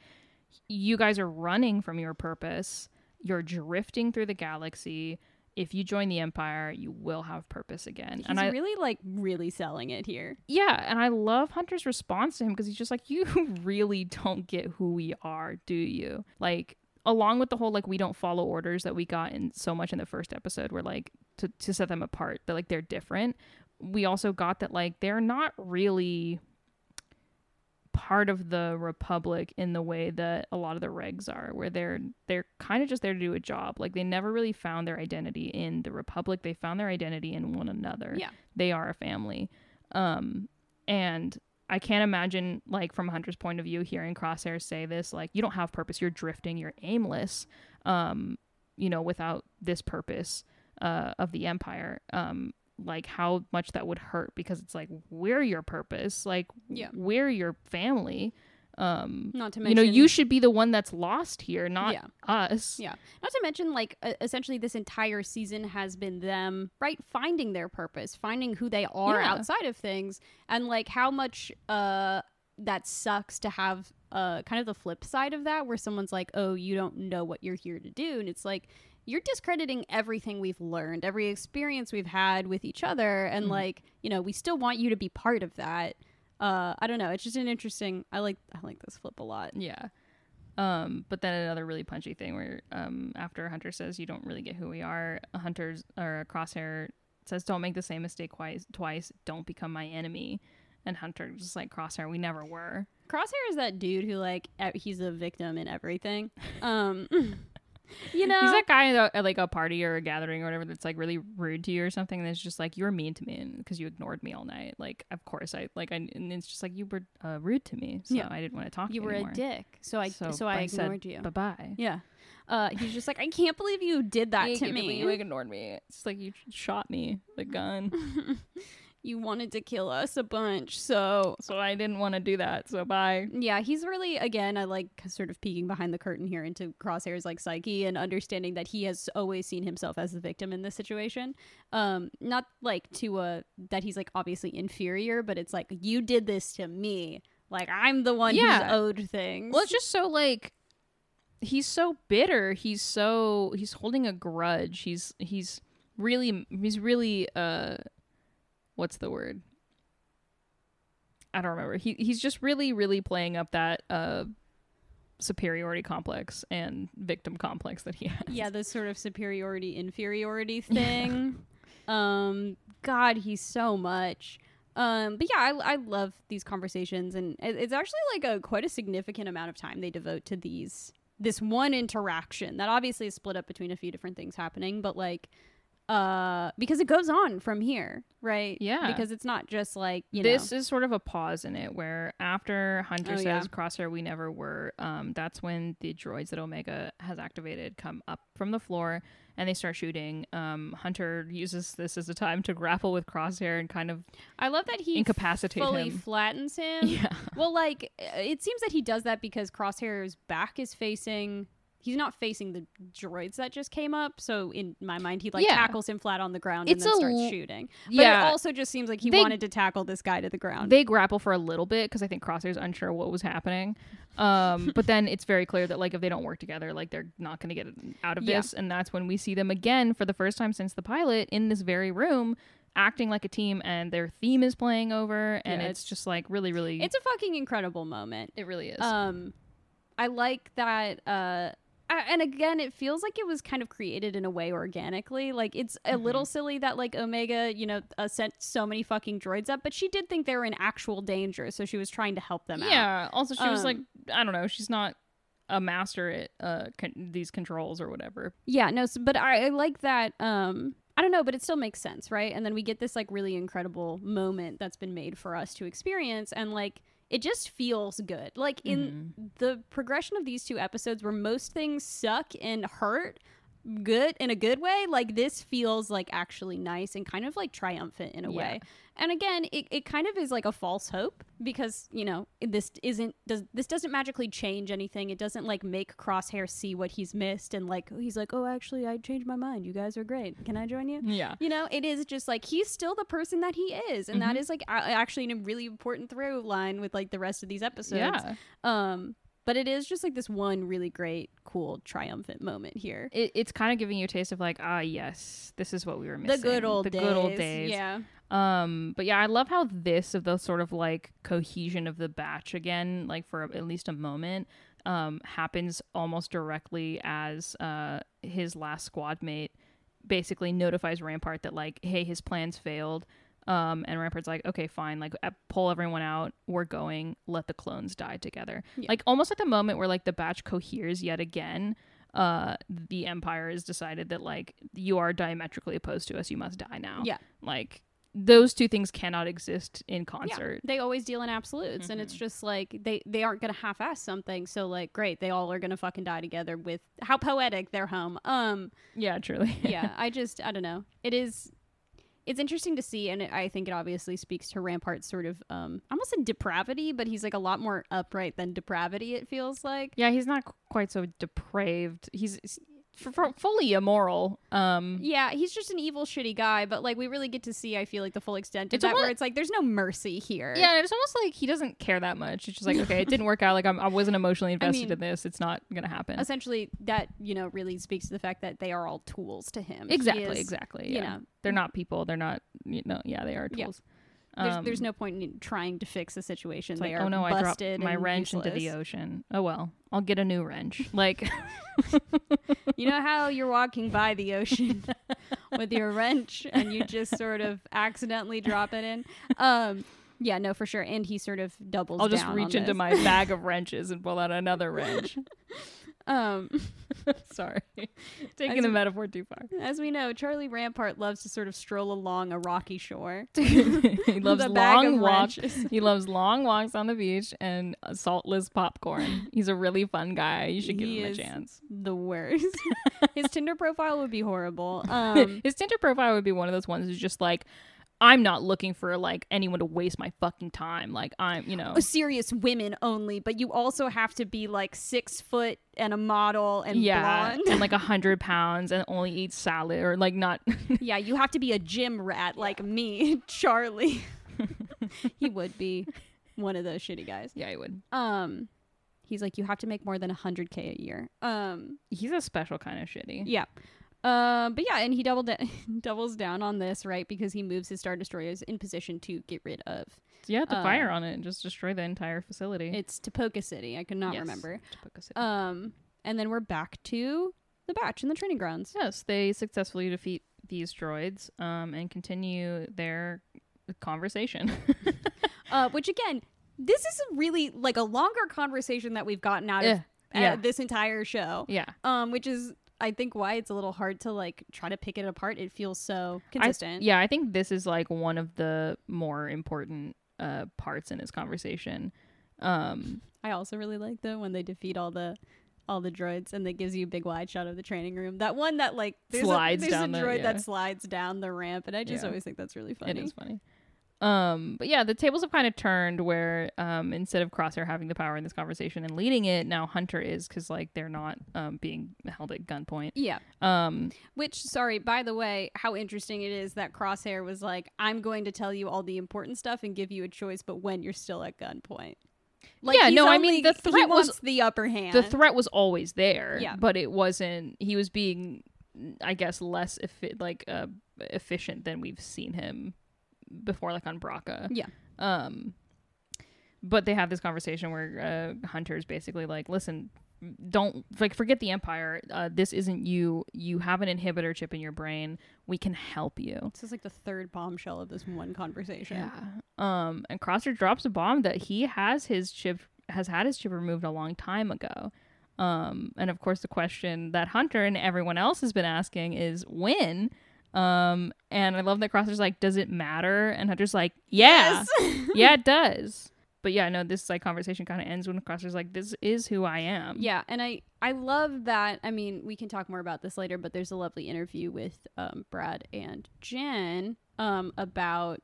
"You guys are running from your purpose. You're drifting through the galaxy. If you join the Empire, you will have purpose again." He's and I, really like really selling it here. yeah, and I love Hunter's response to him because he's just like, "You really don't get who we are, do you?" Like, along with the whole like we don't follow orders that we got in so much in the first episode, where like to to set them apart, that like they're different. We also got that like they're not really part of the republic in the way that a lot of the regs are where they're they're kind of just there to do a job. Like they never really found their identity in the republic. They found their identity in one another. Yeah. they are a family. Um and i can't imagine like from hunter's point of view hearing crosshair say this like you don't have purpose. You're drifting. You're aimless um you know without this purpose uh of the empire. Um like how much that would hurt because it's like we're your purpose like Yeah. we're your family Um, Not to mention, you know, you should be the one that's lost here, not Yeah. us. Yeah. Not to mention, like, uh, essentially, this entire season has been them, right, finding their purpose, finding who they are Yeah. outside of things, and, like, how much uh, that sucks to have uh, kind of the flip side of that, where someone's like, oh, you don't know what you're here to do. And it's like, you're discrediting everything we've learned, every experience we've had with each other. And, Mhm. like, you know, we still want you to be part of that. Uh, I don't know. It's just an interesting. I like. I like this flip a lot. Yeah. Um, but then another really punchy thing where um, after Hunter says you don't really get who we are, a Hunter's or a Crosshair says don't make the same mistake twice. Twice, don't become my enemy. And Hunter just like Crosshair, we never were. Crosshair is that dude who like he's a victim in everything. Um, you know, He's that guy at, at like a party or a gathering or whatever that's like really rude to you or something. And it's just like you were mean to me because you ignored me all night. Like of course I like I and it's just like you were uh, rude to me, so Yeah. I didn't want to talk to you you were anymore. a dick, so I so, I, said ignored you. Bye bye. Yeah, uh, he's just like I can't believe you did that to me. You ignored me. It's like you shot me with a gun. you wanted to kill us a bunch, so so I didn't want to do that. So bye. yeah, he's really again. I like sort of peeking behind the curtain here into Crosshair's like psyche and understanding that he has always seen himself as the victim in this situation. Um, not like to a that he's like obviously inferior, but it's like you did this to me. Like I'm the one Yeah. who's owed things. Well, it's just so like he's so bitter. He's so he's holding a grudge. He's he's really he's really uh what's the word? I don't remember. He he's just really really playing up that uh superiority complex and victim complex that he has. yeah, this sort of superiority inferiority thing. um, God, he's so much. Um, but yeah, I, I love these conversations, and it's actually like a quite a significant amount of time they devote to these this one interaction that obviously is split up between a few different things happening, but like uh because it goes on from here right Yeah. because it's not just like you know this know is sort of a pause in it where after Hunter Oh, says yeah. crosshair we never were um that's when the droids that Omega has activated come up from the floor and they start shooting um Hunter uses this as a time to grapple with crosshair and kind of I love that he incapacitate fully him. flattens him yeah Well, like it seems that he does that because Crosshair's back is facing. He's not facing the droids that just came up. So in my mind, he like Yeah. tackles him flat on the ground It's and then starts l- shooting. But yeah it also just seems like he They- wanted to tackle this guy to the ground. they grapple for a little bit because I think Crosshair's unsure what was happening. Um, but then it's very clear that like if they don't work together, like they're not going to get out of Yeah. this, and that's when we see them again for the first time since the pilot in this very room, acting like a team, and their theme is playing over, and Yeah, it's, it's- just like really, really, it's a fucking incredible moment. it really is. Um, I like that. Uh, and again, it feels like it was kind of created in a way organically. Like it's a Mm-hmm. little silly that like Omega, you know, uh, sent so many fucking droids up, but she did think they were in actual danger, so she was trying to help them out. yeah. Also, she was like, Um, I don't know, she's not a master at uh con- these controls or whatever. Yeah, no, so, but I, I like that. Um, I don't know, but it still makes sense, right? And then we get this like really incredible moment that's been made for us to experience, and like it just feels good. Like in mm-hmm. the progression of these two episodes, where most things suck and hurt, good in a good way, like this feels like actually nice and kind of like triumphant in a Yeah. way. And again, it, it kind of is like a false hope because, you know, this isn't does this doesn't magically change anything. It doesn't like make Crosshair see what he's missed and like he's like, "Oh, actually I changed my mind. You guys are great. Can I join you?" Yeah. You know, it is just like he's still the person that he is, and that Mhm. is like a- actually a really important through line with like the rest of these episodes. Yeah. Um, but it is just like this one really great, cool, triumphant moment here. It, it's kind of giving you a taste of like, ah, yes, this is what we were missing. The good old the days. good old days. Yeah. Um, but yeah, I love how this of the sort of like cohesion of the batch again, like for at least a moment, um, happens almost directly as uh his last squad mate basically notifies Rampart that like, hey, his plans failed. Um, and Rampart's like, okay, fine, like uh, pull everyone out. We're going. Let the clones die together. Yeah. Like almost at the moment where like the batch coheres yet again. Uh, the Empire has decided that like you are diametrically opposed to us. You must die now Yeah. like those two things cannot exist in Yeah, concert. they always deal in absolutes, and Mm-hmm. it's just like they they aren't gonna half-ass something. So like, great, they all are gonna fucking die together. With how poetic their home. Um, Yeah, truly. yeah, I just I don't know. It is. It's interesting to see, and it, I think it obviously speaks to Rampart's sort of um, almost a depravity, but he's like a lot more upright than depravity. It feels like. Yeah, he's not qu- quite so depraved. He's, he's f- f- fully immoral. Um, Yeah, he's just an evil, shitty guy, but like we really get to see, I feel like the full extent of that, almo- where it's like there's no mercy here. yeah, and it's almost like he doesn't care that much. It's just like, okay, it didn't work out. Like I'm, I wasn't emotionally invested mean, in this. It's not gonna happen. essentially that you know really speaks to the fact that they are all tools to him. Exactly, is- exactly. you Yeah. know. they're not people. They're not. You know, yeah, they are Yeah. There's, Um, there's no point in trying to fix the situation. They like, are oh no, I dropped busted my wrench into the ocean. Oh well, I'll get a new wrench. Like, You know how you're walking by the ocean with your wrench and you just sort of accidentally drop it in. Um, yeah, no, for sure. And he sort of doubles. I'll just reach into this. my bag of wrenches and pull out another wrench. Um, Sorry, taking As the a- metaphor too far. as we know, Charlie Rampart loves to sort of stroll along a rocky shore. he loves a bag long of walks. wrenches. He loves long walks on the beach and uh, saltless popcorn. He's a really fun guy. You should give He him a is chance. the worst. His Tinder profile would be horrible. Um, His Tinder profile would be one of those ones who's just like, I'm not looking for like anyone to waste my fucking time. Like I'm, you know, serious women only, but you also have to be like six foot and a model and yeah, blonde. and like a hundred pounds and only eat salad or like not. yeah, you have to be a gym rat like me, Charlie. he would be one of those shitty guys. yeah, he would. Um, he's like, you have to make more than a hundred k a year. Um, He's a special kind of shitty. yeah. Um, but yeah, and he doubled doubles down on this, right? Because he moves his star destroyers in position to get rid of. Have to Uh, fire on it and just destroy the entire facility. It's Tipoca City. I could not Yes, remember. Tipoca City. Um, and then we're back to the batch in the training grounds. Yes, they successfully defeat these droids um, and continue their conversation. Uh, which again, this is a really like a longer conversation that we've gotten out of Eh, uh, yeah. this entire show. yeah. Um, which is I think why it's a little hard to like try to pick it apart. It feels so I, consistent. yeah, I think this is like one of the more important uh, parts in his conversation. Um, I also really like though when they defeat all the all the droids and that gives you a big wide shot of the training room. That one that like there's Slides a, there's down a the- droid yeah. that slides down the ramp, and I just Yeah. always think that's really funny. It is funny. Um, but yeah, the tables have kind of turned where um, instead of Crosshair having the power in this conversation and leading it, now Hunter is because like they're not um, being held at gunpoint. Yeah. Um, Which, sorry, by the way, how interesting it is that Crosshair was like, I'm going to tell you all the important stuff and give you a choice, but when you're still at gunpoint. Like, Yeah, no, I mean, the threat was- the upper hand. the threat was always there. Yeah. but it wasn't. He was being, I guess, less effi- like uh, efficient than we've seen him before, like on Bracca. Yeah. Um, but they have this conversation where uh, Hunter's basically like, listen, don't like forget the Empire. Uh, this isn't you. You have an inhibitor chip in your brain. We can help you. This is like the third bombshell of this one conversation. Yeah. Um, and Crosshair drops a bomb that he has his chip has had his chip removed a long time ago. Um, and of course the question that Hunter and everyone else has been asking is when. Um, and I love that Crosshair's like, does it matter? And Hunter's like, yeah, yeah, it does. But yeah, no, this like conversation kind of ends when Crosshair's like, this is who I am. Yeah, and I I love that. I mean, we can talk more about this later, but there's a lovely interview with um, Brad and Jen um, about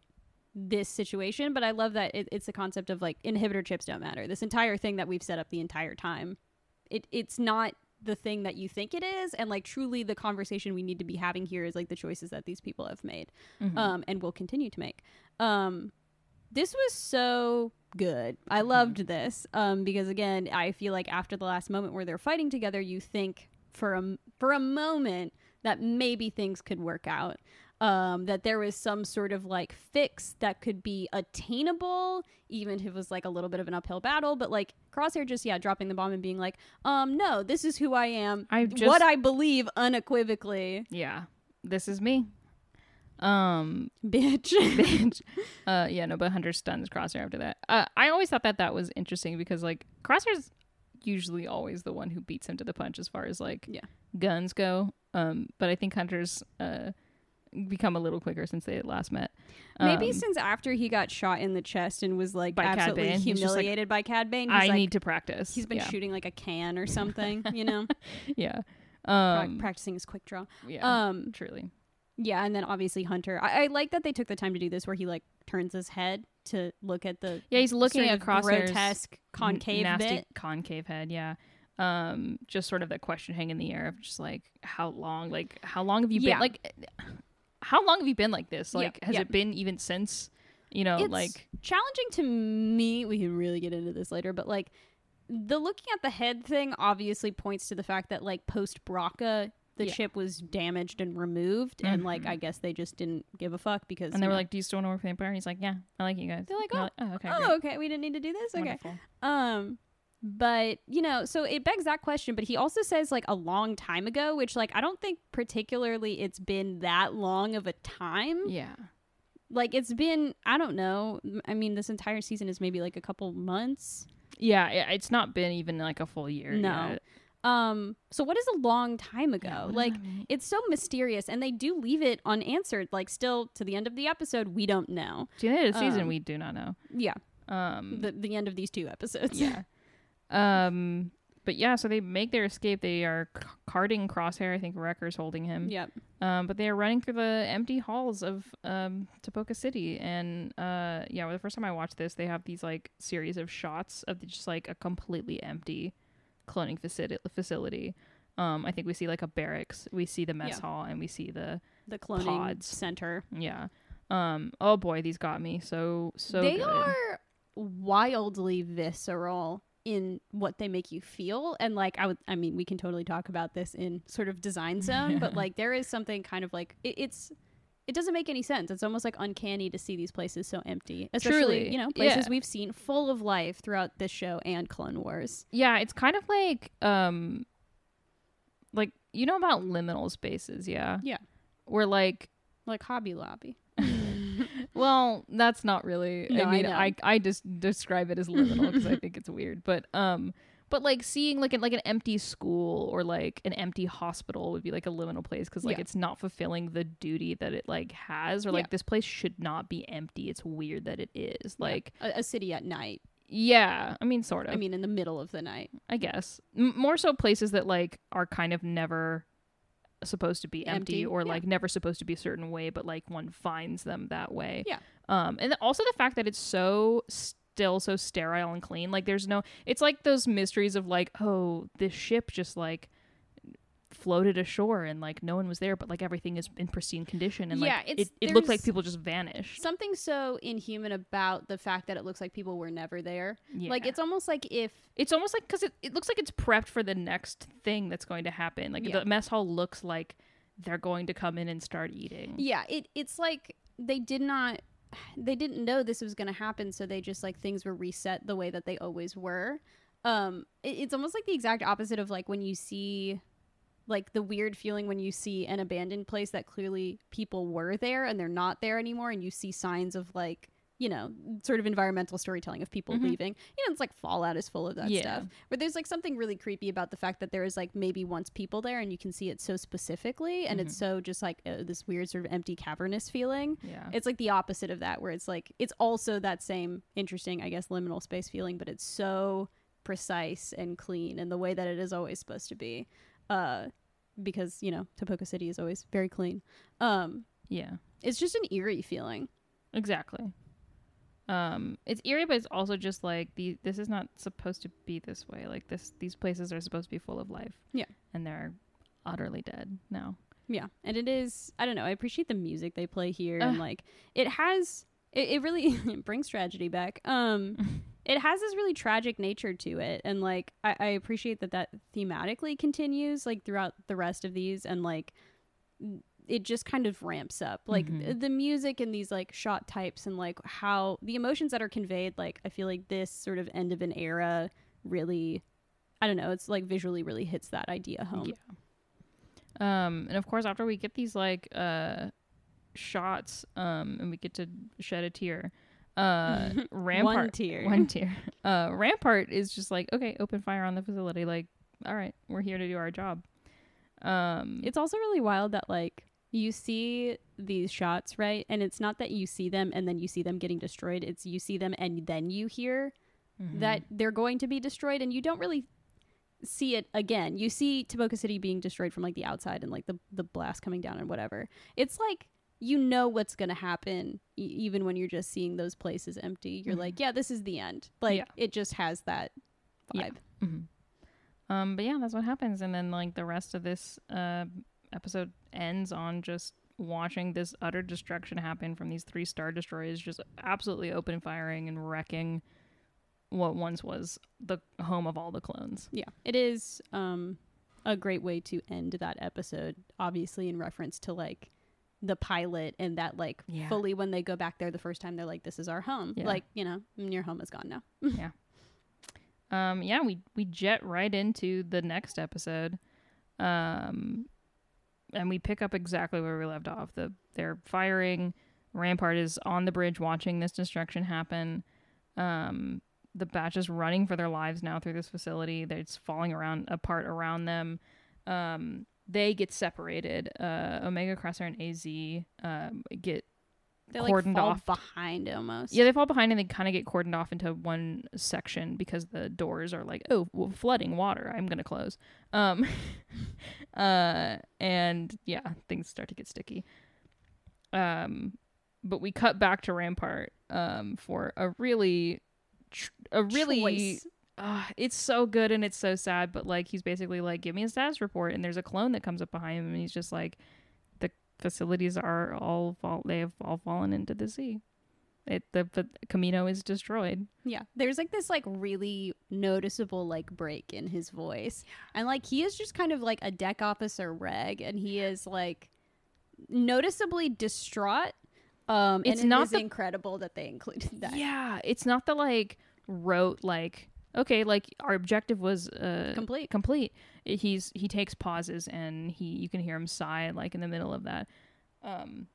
this situation. But I love that it, it's the concept of like inhibitor chips don't matter. This entire thing that we've set up the entire time, it it's not the thing that you think it is, and like truly the conversation we need to be having here is like the choices that these people have made, Mhm. um, and will continue to make. Um, this was so good. I loved this um, because again, I feel like after the last moment where they're fighting together, you think for a for a moment that maybe things could work out. Um, that there was some sort of like fix that could be attainable, even if it was like a little bit of an uphill battle. But like Crosshair just yeah dropping the bomb and being like, um, no, this is who I am, I just what I believe unequivocally, yeah, this is me. Um, bitch. bitch. Uh, yeah, no, but Hunter stuns Crosshair after that. Uh, I always thought that that was interesting because like Crosshair's usually always the one who beats him to the punch as far as like Yeah. guns go. Um, but I think Hunter's uh become a little quicker since they had last met. Maybe Um, since after he got shot in the chest and was like By Cad absolutely Bane, he's just like, humiliated by Cad Bane, he's I like, need to practice. he's been yeah. shooting like a can or something, you know, yeah. Pra- Um, practicing his quick draw. yeah. Um, truly. Yeah, and then obviously Hunter. I, I like that they took the time to do this, where he like turns his head to look at the Yeah, he's looking sort of Crosshair's grotesque concave nasty bit. concave head. Yeah. Um, just sort of that question hanging in the air of just like how long, like how long have you Yeah. been like, how long have you been like this? Yeah, Like, has yeah. it been even since, you know, It's like challenging to me. We can really get into this later, but like the looking at the head thing obviously points to the fact that like post Bracca, the Yeah. chip was damaged and removed, and like. I guess they just didn't give a fuck because and they were know, like, "Do you still want to work for the Empire?" And he's like, "Yeah, I like you guys." They're like, And oh, okay, oh great. okay, we didn't need to do this. Okay, Wonderful. Um, but you know, so it begs that question. But he also says like a long time ago, which like I don't think particularly it's been that long of a time. Yeah, Like it's been I don't know. i mean, this entire season is maybe like a couple months. yeah. It's not been even like a full year. No. yet. Um, so what is a long time ago? Yeah, like it's so mysterious, and they do leave it unanswered. Like still to the end of the episode, we don't know. to the end of the season, um, we do not know. Yeah, Um, the the end of these two episodes. yeah. Um, but yeah, so they make their escape. They are c- carting Crosshair. I think Wrecker's holding him. yep. Um, but they are running through the empty halls of um Tipoca City, and uh, yeah, well, the first time I watched this, they have these like series of shots of just like a completely empty cloning facility. Facility. Um, I think we see like a barracks, we see the mess Yeah. hall, and we see the The cloning Pods. center. yeah. Um, oh boy, these got me so so. they good. are wildly visceral in what they make you feel and like i would i mean we can totally talk about this in sort of design zone but like there is something kind of like it, it's it doesn't make any sense it's almost like uncanny to see these places so empty especially Truly, you know places yeah. we've seen full of life throughout this show and clone wars Yeah, it's kind of like um like you know about liminal spaces, yeah? Yeah. Where like like hobby lobby well, that's not really No, I I mean, know. I I just describe it as liminal because I think it's weird. But um but like seeing like an like an empty school or like an empty hospital would be like a liminal place because like Yeah. it's not fulfilling the duty that it like has or Yeah. like this place should not be empty. It's weird that it is. Like a, a city at night yeah, I mean sort of. i mean in the middle of the night I guess M- more so places that like are kind of never supposed to be empty, Empty, or yeah. like never supposed to be a certain way, but like one finds them that way. Yeah. Um, and also the fact that it's so still so sterile and clean. Like there's no. It's like those mysteries of like, oh, this ship just like floated ashore and like no one was there, but like everything is in pristine condition and Yeah, like it, it looked like people just vanished. something so inhuman about the fact that it looks like people were never there Yeah. like it's almost like if It's almost like because it, it looks like it's prepped for the next thing that's going to happen. Like Yeah. the mess hall looks like they're going to come in and start eating. Yeah, it it's like they did not they didn't know this was going to happen so they just like things were reset the way that they always were. Um it, it's almost like the exact opposite of like when you see like the weird feeling when you see an abandoned place that clearly people were there and they're not there anymore and you see signs of like you know, sort of environmental storytelling of people Mhm. leaving. You know, it's like Fallout is full of that Yeah. stuff. But there's like something really creepy about the fact that there is like maybe once people there and you can see it so specifically and it's Mhm. so just like uh, this weird sort of empty cavernous feeling. Yeah. It's like the opposite of that where it's like it's also that same interesting, I guess, liminal space feeling, but it's so precise and clean and the way that it is always supposed to be. Uh because, you know, Tipoca City is always very clean. Um yeah. it's just an eerie feeling. Exactly. Um, it's eerie, but it's also just like the this is not supposed to be this way. Like this, these places are supposed to be full of life. Yeah. and they're utterly dead now. Yeah, and it is. I don't know. I appreciate the music they play here, Ugh. and like it has. It, it really it brings tragedy back. Um, it has this really tragic nature to it, and like I, I appreciate that that thematically continues like throughout the rest of these, and like it just kind of ramps up like Mhm. th- the music and these like shot types and like how the emotions that are conveyed like i feel like this sort of end of an era really i don't know it's like visually really hits that idea home Yeah. Um, and of course, after we get these like uh shots, um, and we get to shed a tear, uh, Rampart one tier one tier. Uh, Rampart is just like, okay, open fire on the facility. Like, all right, we're here to do our job. Um, It's also really wild that like you see these shots, right? And it's not that you see them and then you see them getting destroyed. It's you see them and then you hear mhm. that they're going to be destroyed and you don't really see it again. You see Tipoca City being destroyed from like the outside and like the the blast coming down and whatever. It's like you know what's going to happen e- even when you're just seeing those places empty. You're Mhm. like, yeah, this is the end. Like Yeah. it just has that vibe. Yeah. hmm Um, but yeah, that's what happens, and then like the rest of this uh, episode ends on just watching this utter destruction happen from these three star destroyers, just absolutely open firing and wrecking what once was the home of all the clones. Yeah. It is um a great way to end that episode obviously in reference to like the pilot and that like Yeah. fully when they go back there the first time they're like this is our home. Yeah. Like, you know, mm, your home is gone now. Yeah. Um, yeah, we we jet right into the next episode, um, and we pick up exactly where we left off. The they're firing. Rampart is on the bridge watching this destruction happen. Um, the batch is running for their lives now through this facility. It's falling around apart around them. Um, they get separated. Uh, Omega Crosshair and AZ um, get They like Cordoned fall off. behind almost. yeah, they fall behind and they kind of get cordoned off into one section because the doors are like, oh, well, flooding water. I'm gonna close. Um, uh, and yeah, things start to get sticky. Um, but we cut back to Rampart um for a really, tr- a really. Choice. Uh, it's so good and it's so sad, but like he's basically like, give me a status report, and there's a clone that comes up behind him, and he's just like, the facilities are all fall, they have all fallen into the sea. It the, the Kamino is destroyed. Yeah. There's like this like really noticeable like break in his voice. And like he is just kind of like a deck officer reg and he is like noticeably distraught. Um It's and not it is the- incredible that they included that. Yeah, it's not the like rote like okay, like our objective was uh Complete. complete. He's he takes pauses and he you can hear him sigh like in the middle of that. Um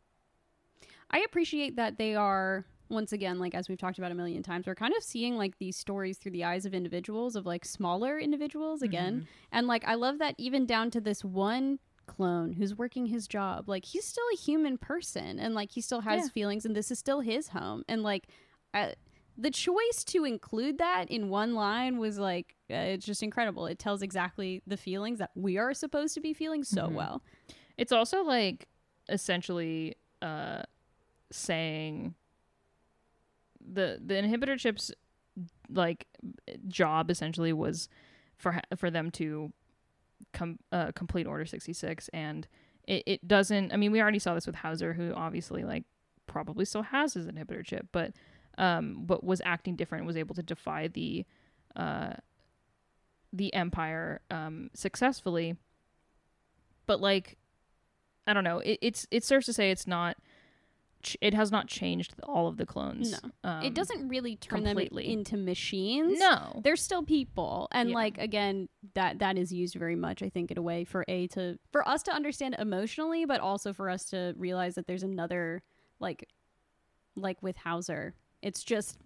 I appreciate that they are once again like as we've talked about a million times we're kind of seeing like these stories through the eyes of individuals of like smaller individuals again Mhm. and like I love that even down to this one clone who's working his job like he's still a human person and like he still has Yeah. feelings and this is still his home and like uh, the choice to include that in one line was like uh, it's just incredible. It tells exactly the feelings that we are supposed to be feeling so Mhm. well. It's also like essentially uh saying the the inhibitor chips like job essentially was for for them to com- uh, complete order 66 and it, it doesn't i mean we already saw this with Howzer who obviously like probably still has his inhibitor chip but um but was acting different was able to defy the uh the empire um successfully but like i don't know it, it's it serves to say it's not ch- it has not changed all of the clones No. um, it doesn't really turn completely. them into machines no they're still people and Yeah. like again that that is used very much i think in a way for a to for us to understand emotionally but also for us to realize that there's another like like with Howzer it's just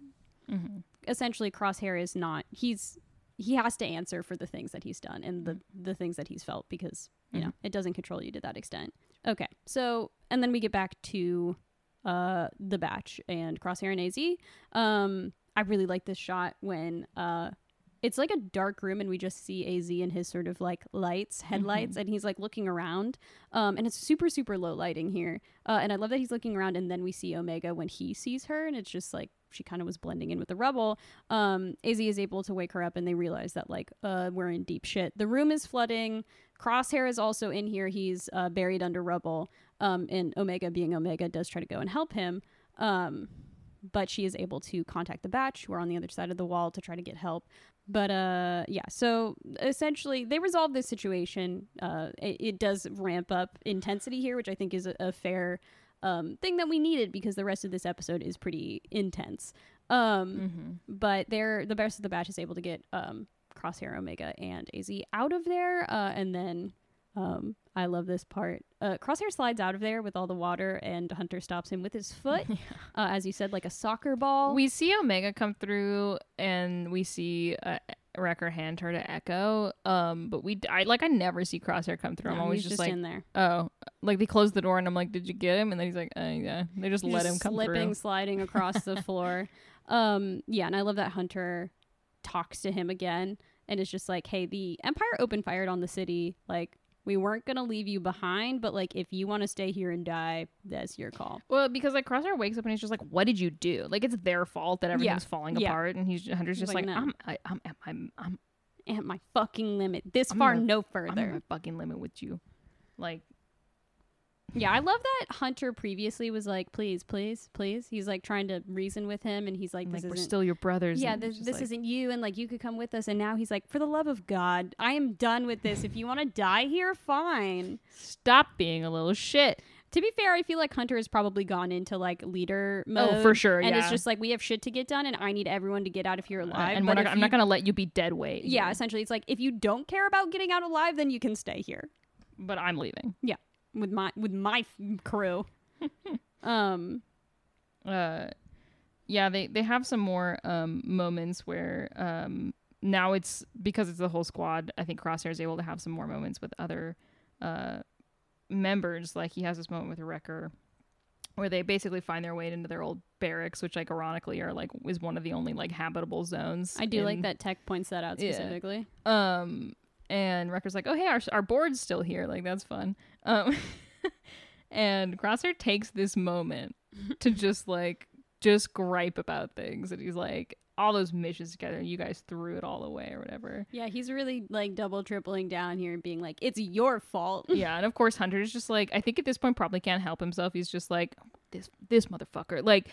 Mhm. essentially crosshair is not he's he has to answer for the things that he's done and the the things that he's felt because you know it doesn't control you to that extent. Okay so and then we get back to uh the batch and crosshair and az um i really like this shot when uh it's like a dark room and we just see az and his sort of like lights headlights and he's like looking around um and it's super super low lighting here uh and i love that he's looking around and then we see omega when he sees her and it's just like she kind of was blending in with the rubble um az is able to wake her up and they realize that like uh we're in deep shit. The room is flooding crosshair is also in here he's uh, buried under rubble um and omega being omega does try to go and help him um but she is able to contact the batch who are on the other side of the wall to try to get help but uh yeah so essentially they resolve this situation uh it, it does ramp up intensity here which i think is a, a fair um thing that we needed because the rest of this episode is pretty intense um Mhm. but they're the rest of the batch is able to get um crosshair omega and az out of there uh and then um i love this part uh crosshair slides out of there with all the water and hunter stops him with his foot uh, as you said like a soccer ball We see Omega come through, and we see uh, Wrecker hand her to Echo. Um, but we, I like, I never see Crosshair come through. I'm always he's just, like, in there oh, like they close the door, and I'm like, did you get him? And then he's like, uh, yeah. They just He's let just him come slipping, through. sliding across the floor. Um, yeah, and I love that Hunter talks to him again and it's just like, hey, the Empire opened fired on the city. Like, we weren't gonna leave you behind, but like, if you want to stay here and die, that's your call. Well, because like Crosshair wakes up and he's just like, "What did you do?" Like it's their fault that everything's falling Yeah. apart, and he's Hunter's He's just like, like, "No." "I'm, I, I'm, at my, I'm, At my fucking limit, this I'm far, gonna- no I'm further. at my fucking limit with you." Like, Yeah, I love that Hunter previously was like, please, please, please. He's like trying to reason with him, and he's like, like this we're isn't. still your brothers. yeah, this, this like, isn't you, and like you could come with us. And now he's like, for the love of God, I am done with this. If you want to die here, fine. Stop being a little shit. To be fair, I feel like Hunter has probably gone into like leader mode. Oh, for sure. And yeah. it's just like we have shit to get done, and I need everyone to get out of here Uh, alive. and but we're not, I'm you- not gonna let you be dead weight. Yeah, here, essentially, it's like if you don't care about getting out alive, then you can stay here but I'm leaving. With my with my f- crew. um, uh yeah they they have some more um moments where um now it's because it's the whole squad i think crosshair is able to have some more moments with other uh members like he has this moment with wrecker where they basically find their way into their old barracks which like ironically are like is one of the only like habitable zones I do like that Tech points that out Yeah. specifically. um and Wrecker's like, "Oh, hey, our our board's still here. Like that's fun." Um and Crosshair takes this moment to just like just gripe about things and he's like, "All those missions together, you guys threw it all away or whatever." Yeah, he's really like double tripling down here and being like, "It's your fault." yeah, and of course Hunter is just like, I think at this point probably can't help himself. He's just like, "This this motherfucker." Like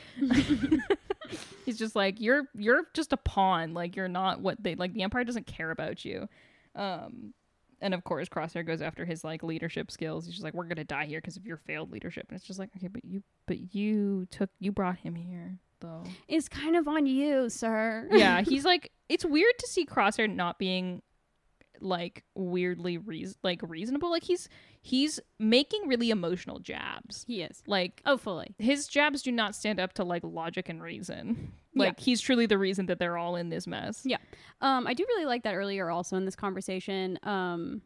he's just like, "You're you're just a pawn. Like you're not what they like the empire doesn't care about you." Um and of course crosshair goes after his like leadership skills. He's just like we're gonna die here because of your failed leadership. And it's just like okay but you but you took you brought him here though. It's kind of on you, sir. yeah he's like it's weird to see crosshair not being like weirdly reas like reasonable like he's he's making really emotional jabs he is. like Oh, fully. his jabs do not stand up to like logic and reason Yeah. like he's truly the reason that they're all in this mess Yeah. Um, I do really like that earlier also in this conversation. Um,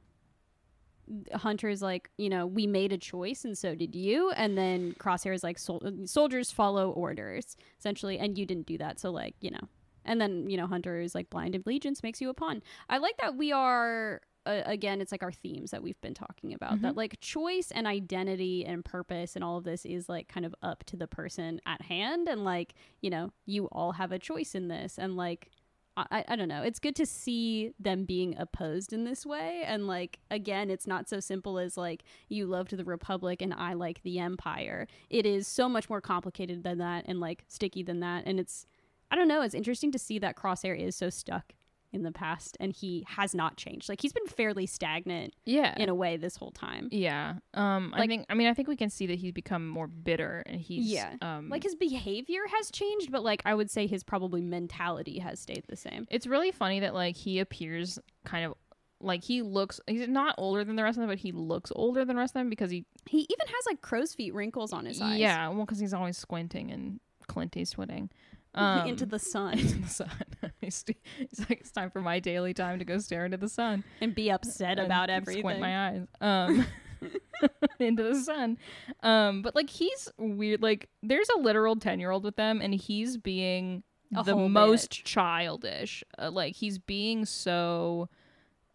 Hunter's like, you know, we made a choice and so did you. And then Crosshair is like, sol- soldiers follow orders, essentially. And you didn't do that. So, like, you know. And then, you know, Hunter is like, blind allegiance makes you a pawn. I like that we are, uh, again, it's like our themes that we've been talking about. That, like, choice and identity and purpose and all of this is, like, kind of up to the person at hand. And, like, you know, you all have a choice in this. And, like, I, I don't know. It's good to see them being opposed in this way. And like again, it's not so simple as like you loved the Republic and I like the Empire. It is so much more complicated than that and like sticky than that. And it's I don't know, it's interesting to see that Crosshair is so stuck in the past and he has not changed. Like he's been fairly stagnant yeah in a way this whole time. Yeah. Um I think I mean I think we can see that he's become more bitter and he's Yeah. um Like his behavior has changed, but like I would say his probably mentality has stayed the same. it's really funny that like he appears kind of like he looks he's not older than the rest of them but he looks older than the rest of them because he He even has like crow's feet wrinkles on his eyes. yeah well because he's always squinting and Clint Eastwooding um, into the sun. into the sun. He's, he's like it's time for my daily time to go stare into the sun. And be upset and about everything. Squint my eyes. Um into the sun. Um but like he's weird like there's a literal 10 year old with them and he's being A the most bitch. childish. Uh, like he's being so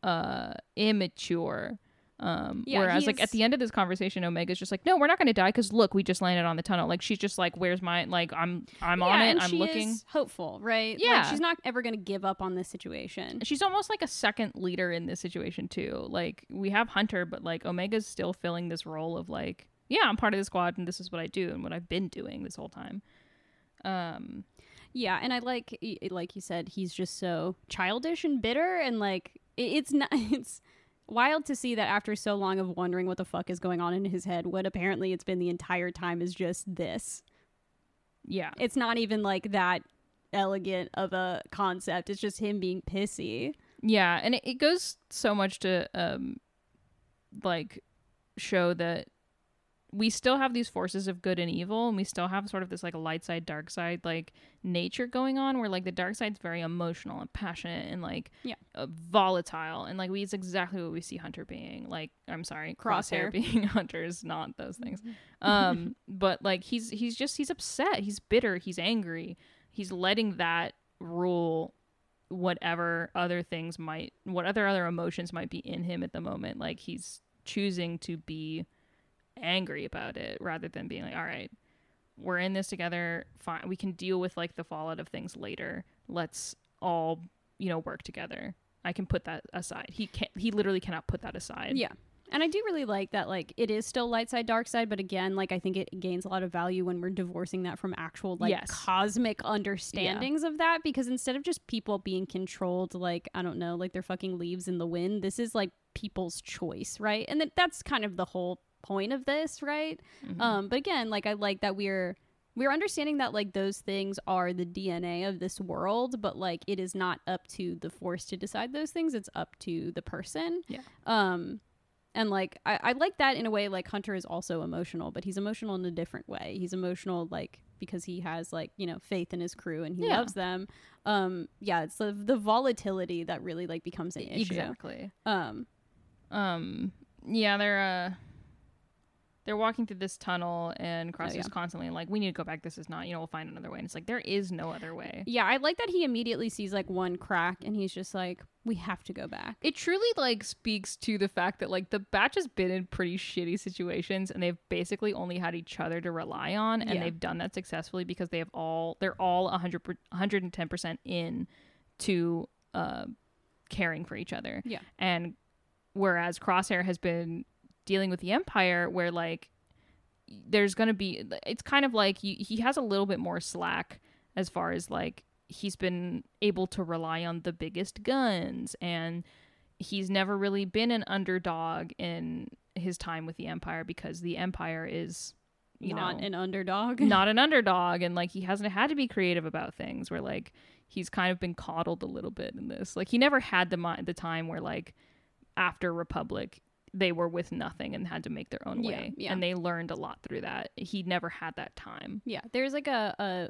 uh immature um Yeah, whereas like at the end of this conversation omega's just like no we're not going to die because look we just landed on the tunnel like she's just like where's my like i'm i'm on it i'm she looking is hopeful, right? Like, Yeah. she's not ever going to give up on this situation. she's almost like a second leader in this situation too. Like we have Hunter, but like Omega's still filling this role of like, yeah, I'm part of the squad and this is what I do and what I've been doing this whole time. Um, Yeah, and I like, like you said, he's just so childish and bitter, and like it's not. It's wild to see that after so long of wondering what the fuck is going on in his head, what apparently it's been the entire time is just this. yeah, It's not even like that elegant of a concept. It's just him being pissy. yeah, and it, it goes so much to um, like show that we still have these forces of good and evil and we still have sort of this like a light side dark side like nature going on where like the dark side's very emotional and passionate and like Yeah. uh, volatile and like we it's exactly what we see hunter being like i'm sorry crosshair, Crosshair. being hunter is not those things um but like he's he's just he's upset he's bitter he's angry he's letting that rule whatever other things might what other other emotions might be in him at the moment like he's choosing to be angry about it rather than being like all right we're in this together fine we can deal with like the fallout of things later let's all you know work together i can put that aside he can't he literally cannot put that aside Yeah. And I do really like that, like, it is still light side, dark side, but again, like, I think it gains a lot of value when we're divorcing that from actual, like, Yes. cosmic understandings of that. Because instead of just people being controlled, like, I don't know, like they're fucking leaves in the wind, this is, like, people's choice, right? And that that's kind of the whole point of this, right? Mhm. Um, but again, like, I like that we're. We're understanding that like those things are the DNA of this world, but like it is not up to the force to decide those things. It's up to the person. Yeah. Um, and like I, I like that in a way like hunter is also emotional but he's emotional in a different way he's emotional like because he has like you know faith in his crew and he Yeah. loves them um yeah it's the, the volatility that really like becomes an issue exactly um um yeah they're uh they're walking through this tunnel and Crosshair's yeah. constantly like we need to go back this is not you know we'll find another way and it's like there is no other way yeah i like that he immediately sees like one crack and he's just like we have to go back it truly like speaks to the fact that like the batch has been in pretty shitty situations and they've basically only had each other to rely on and Yeah. they've done that successfully because they have all they're all 100 per- 110% in to uh caring for each other Yeah. and whereas crosshair has been dealing with the empire where like there's gonna be it's kind of like he, he has a little bit more slack as far as like he's been able to rely on the biggest guns and he's never really been an underdog in his time with the empire because the empire is you not know an underdog. not an underdog and like he hasn't had to be creative about things where like he's kind of been coddled a little bit in this. Like he never had the the time where like after republic they were with nothing and had to make their own Yeah, way. yeah. and they learned a lot through that. He never had that time. Yeah there's like a, a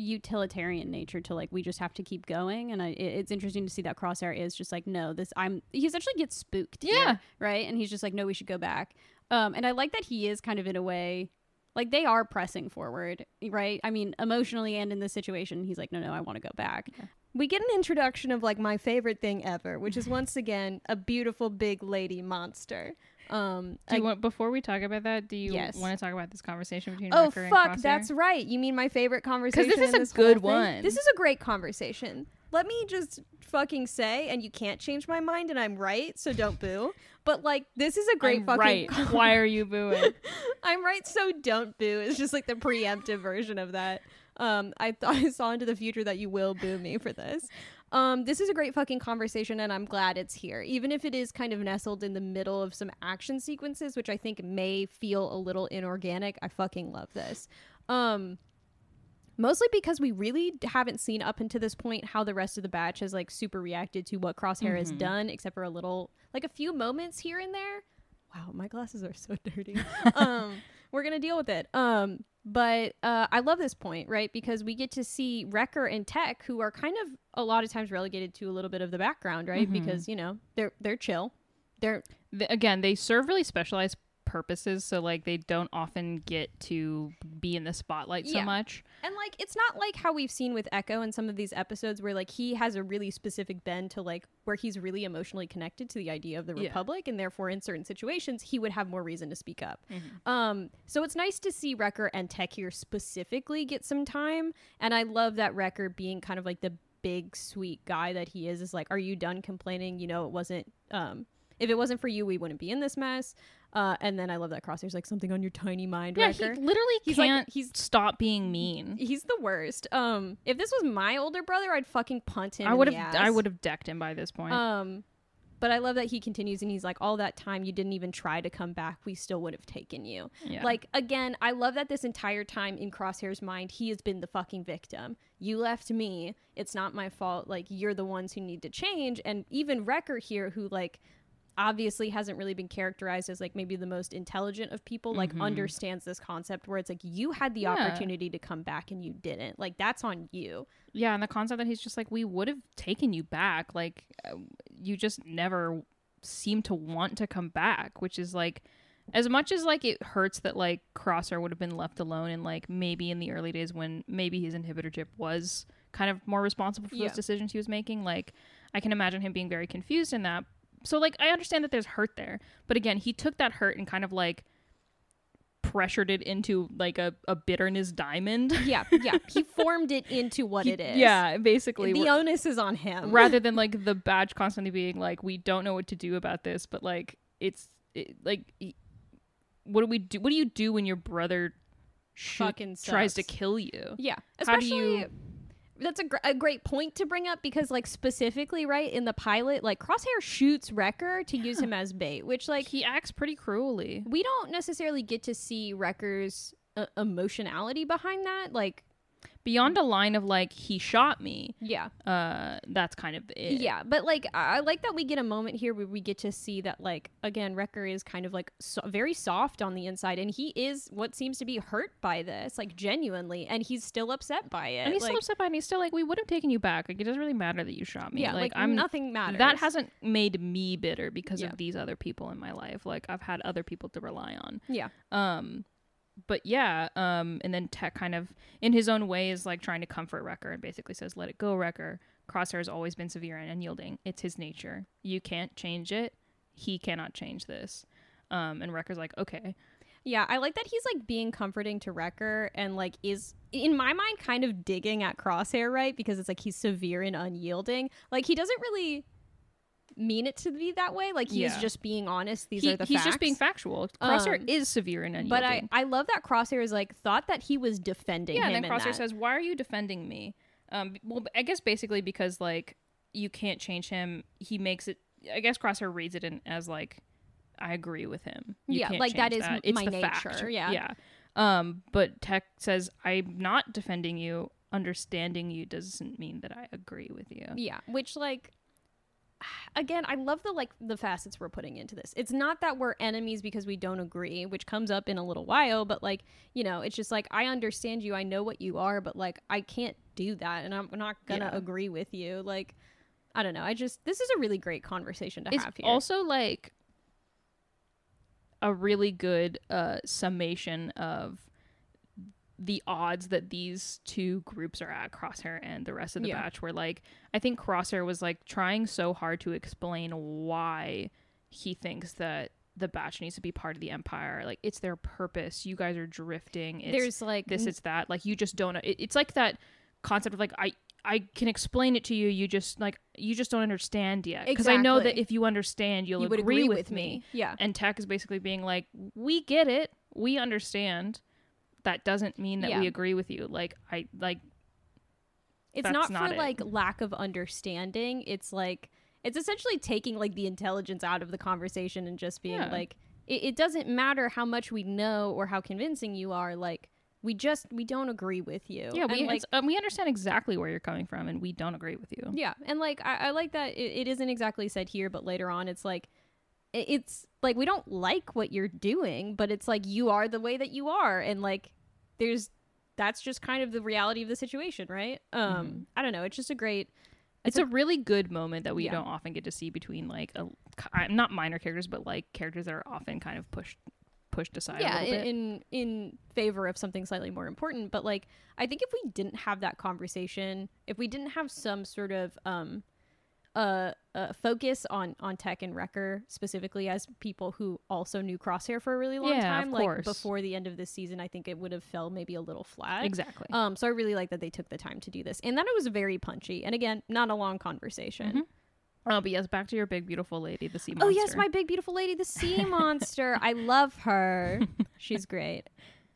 utilitarian nature to like we just have to keep going. And I, it's interesting to see that crosshair is just like no this i'm he essentially gets spooked here, Yeah. right? And he's just like no we should go back. Um and i like that he is kind of in a way like they are pressing forward right? I mean emotionally and in this situation he's like no no i want to go back We get an introduction of like my favorite thing ever, which is once again a beautiful big lady monster. Um, do you I- want before we talk about that do you Yes. want to talk about this conversation between oh and fuck, that's right. You mean my favorite conversation? Because this is a this good one. This is a great conversation. Let me just fucking say, and you can't change my mind, and I'm right, so don't boo. But like, this is a great I'm fucking. right con- why are you booing I'm right, so don't boo. It's just like the preemptive version of that. Um, I thought I saw into the future that you will boo me for this. Um, this is a great fucking conversation, and I'm glad it's here, even if it is kind of nestled in the middle of some action sequences, which I think may feel a little inorganic. I fucking love this. Um, mostly because we really haven't seen up until this point how the rest of the batch has like super reacted to what Crosshair has Mhm. done, except for a little, like a few moments here and there. Wow, my glasses are so dirty. um, we're gonna deal with it. Um, but uh, I love this point, right? Because we get to see Wrecker and Tech, who are kind of a lot of times relegated to a little bit of the background, right? Mhm. Because you know they're they're chill. They're Th- again they serve really specialized purposes so like they don't often get to be in the spotlight so Yeah. much And like it's not like how we've seen with Echo in some of these episodes where like he has a really specific bend to like where he's really emotionally connected to the idea of the Yeah. Republic and therefore in certain situations he would have more reason to speak up. Mm-hmm. Um so it's nice to see Wrecker and Tech here specifically get some time and I love that Wrecker being kind of like the big sweet guy that he is is like are you done complaining you know it wasn't um if it wasn't for you we wouldn't be in this mess uh and then I love that Crosshair's like something on your tiny mind yeah Wrecker he literally He's like- can't he's- stop being mean He's the worst. Um, if this was my older brother, I'd fucking punt him. i would have i would have decked him by this point Um, but I love that he continues and he's like, all that time you didn't even try to come back, we still would have taken you. yeah Like again, I love that this entire time in Crosshair's mind, he has been the fucking victim. You left me. It's not my fault. Like you're the ones who need to change. And even Wrecker here, who like obviously hasn't really been characterized as like maybe the most intelligent of people, like Mhm. understands this concept where it's like you had the Yeah. opportunity to come back and you didn't. Like that's on you. yeah and the concept that he's just like we would have taken you back like uh, you just never seem to want to come back which is like as much as like it hurts that like Crosshair would have been left alone and like maybe in the early days when maybe his inhibitor chip was kind of more responsible for Yeah. those decisions he was making. Like I can imagine him being very confused in that. So like I understand that there's hurt there, but again, he took that hurt and kind of like pressured it into like a, a bitterness diamond. yeah, yeah. He formed it into what He- it is. Yeah, basically. The onus is on him. rather than like the badge constantly being like we don't know what to do about this but like it's it, like what do we do what do you do when your brother shoot, Fucking tries to kill you Yeah, How do especially you- that's a, gr- a great point to bring up because like specifically right in the pilot like Crosshair shoots Wrecker to use him as bait, which like he acts pretty cruelly we don't necessarily get to see Wrecker's uh, emotionality behind that. Like beyond a line of like he shot me yeah, uh that's kind of it yeah, but like I like that we get a moment here where we get to see that like again Wrecker is kind of like so- very soft on the inside and he is what seems to be hurt by this like genuinely and he's still upset by it. and he's like, still upset by it and he's still like we would have taken you back like it doesn't really matter that you shot me yeah, like, like, i'm nothing matters. that hasn't made me bitter because Yeah. of these other people in my life like i've had other people to rely on yeah. Um, but yeah, um, and then Tech kind of, in his own way, is like trying to comfort Wrecker and basically says, "Let it go, Wrecker. Crosshair has always been severe and unyielding. It's his nature. You can't change it. He cannot change this." Um, and Wrecker's like, "Okay, Yeah, I like that he's like being comforting to Wrecker and like is in my mind kind of digging at Crosshair, right? Because it's like he's severe and unyielding. Like he doesn't really mean it to be that way. Like he is Yeah. just being honest. These He- are the he's facts. just being factual. Crosshair Um, is severe and unyielding." But I, I love that Crosshair is like thought that he was defending yeah, him. and then Crosshair says, "Why are you defending me?" Um, well, I guess basically because like you can't change him. He makes it. I guess Crosshair reads it in as like, "I agree with him." You Yeah, like, that m- It's my the nature, fact. yeah. yeah. Um, but Tech says, "I'm not defending you. Understanding you doesn't mean that I agree with you." Yeah, which like again, I love the like the facets we're putting into this. It's not that we're enemies because we don't agree, which comes up in a little while, but like, you know, it's just like I understand you, I know what you are, but like I can't do that and I'm not going to Yeah. agree with you. Like I don't know. I just this is a really great conversation to it's have here. also like a really good uh, summation of the odds that these two groups are at crosshair and the rest of the Yeah. batch were like i think crosshair was like trying so hard to explain why he thinks that the batch needs to be part of the empire. Like it's their purpose. You guys are drifting. It's There's like this it's that. Like you just don't it, it's like that concept of like i i can explain it to you. You just like you just don't understand yet. Because i know that if you understand you'll you agree, agree with, with me. me. Yeah. and tech is basically being like we get it. We understand that doesn't mean that we agree with you like i like It's not, not for it. like lack of understanding. It's like it's essentially taking like the intelligence out of the conversation and just being Yeah. like it, it doesn't matter how much we know or how convincing you are. Like we just we don't agree with you. yeah we And, like um, we understand exactly where you're coming from and we don't agree with you yeah, and like I, I like that it, it isn't exactly said here, but later on it's like it's like we don't like what you're doing, but it's like you are the way that you are, and like there's that's just kind of the reality of the situation, right? Um, Mm-hmm. I don't know. It's just a great. it's a, really good moment that we Yeah. don't often get to see between like a not minor characters but like characters that are often kind of pushed pushed aside yeah a little in, bit. in in favor of something slightly more important but like i think if we didn't have that conversation if we didn't have some sort of um uh, uh focus on on tech and wrecker specifically as people who also knew crosshair for a really long Yeah, time like course. before the end of this season i think it would have fell maybe a little flat exactly um so i really like that they took the time to do this and that it was very punchy and again not a long conversation Mhm. Oh, but yes, back to your big beautiful lady, the sea monster. Oh yes, my big beautiful lady, the sea monster. I love her. She's great.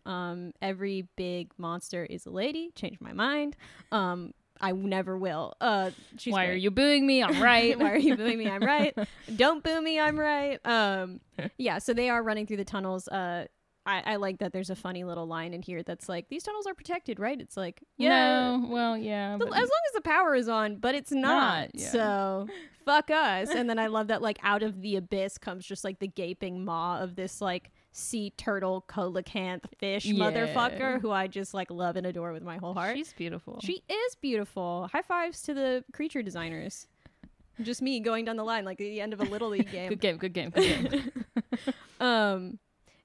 Um, every big monster is a lady. Change my mind. Um, I never will. Uh, she's Why are you booing me? I'm right. Why are you booing me? I'm right. Don't boo me. I'm right. Um, yeah. So they are running through the tunnels. Uh, I, I like that. There's a funny little line in here that's like, "These tunnels are protected, right?" It's like, yeah, No, well, yeah. the- as long as the power is on, but it's not. Not, yeah. So fuck us. And then I love that like out of the abyss comes just like the gaping maw of this like sea turtle coelacanth fish Yeah. motherfucker who I just like love and adore with my whole heart. She's beautiful. she is beautiful. High fives to the creature designers. Just me going down the line like the end of a little league game. good game, good game, good game. um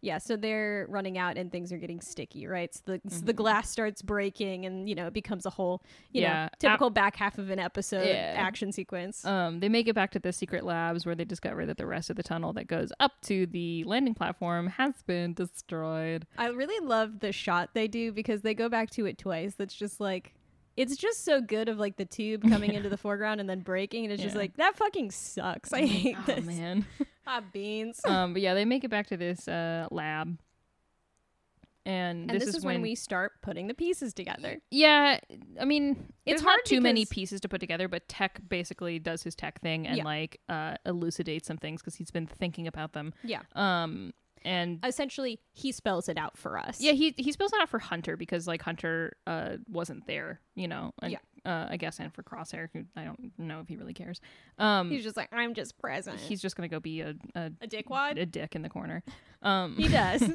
Yeah, so they're running out and things are getting sticky, right? So the so the glass starts breaking and you know it becomes a whole you Yeah, know ap- typical back half of an episode Yeah. action sequence. Um, they make it back to the secret labs where they discover that the rest of the tunnel that goes up to the landing platform has been destroyed. I really love the shot they do because they go back to it twice. That's just like it's just so good of like the tube coming into the foreground and then breaking and it's just like that fucking sucks. I hate oh, this. man. Beans. um, but yeah, they make it back to this uh, lab. And, and this, is, when, we start putting the pieces together. Yeah, I mean, It's hard not too many pieces to put together, but Tech basically does his tech thing and Yeah. like uh, elucidates some things because he's been thinking about them. Yeah. Um, and Essentially, he spells it out for us. yeah, he he spells it out for Hunter because like Hunter uh wasn't there, you know. And, Yeah. Uh, I guess, and for Crosshair, who I don't know if he really cares. Um, He's just like, I'm just present. he's just gonna go be a a, a dickwad. a dick in the corner. Um, He does.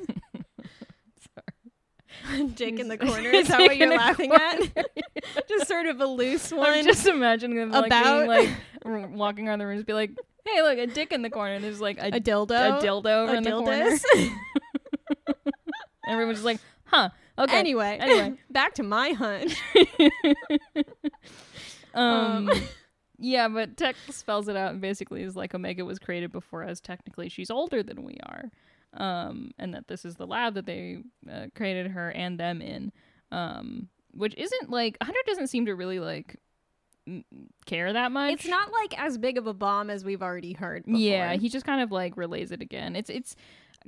Dick in the corner is that what you're laughing at? just sort of a loose one. I'm just imagining them like About- being like walking around the room, just be like, "Hey, look, a dick in the corner." And there's like a, a dildo. a dildo over a in the corner. Everyone's just like, "Huh, okay." Anyway, Anyway. back to my hunch. um, um, yeah, but Tech spells it out and basically is like Omega was created before us. Technically, she's older than we are, um, and that this is the lab that they uh, created her and them in, um, which isn't like Hunter doesn't seem to really like care that much. It's not like as big of a bomb as we've already heard. Before. Yeah, he just kind of like relays it again. It's it's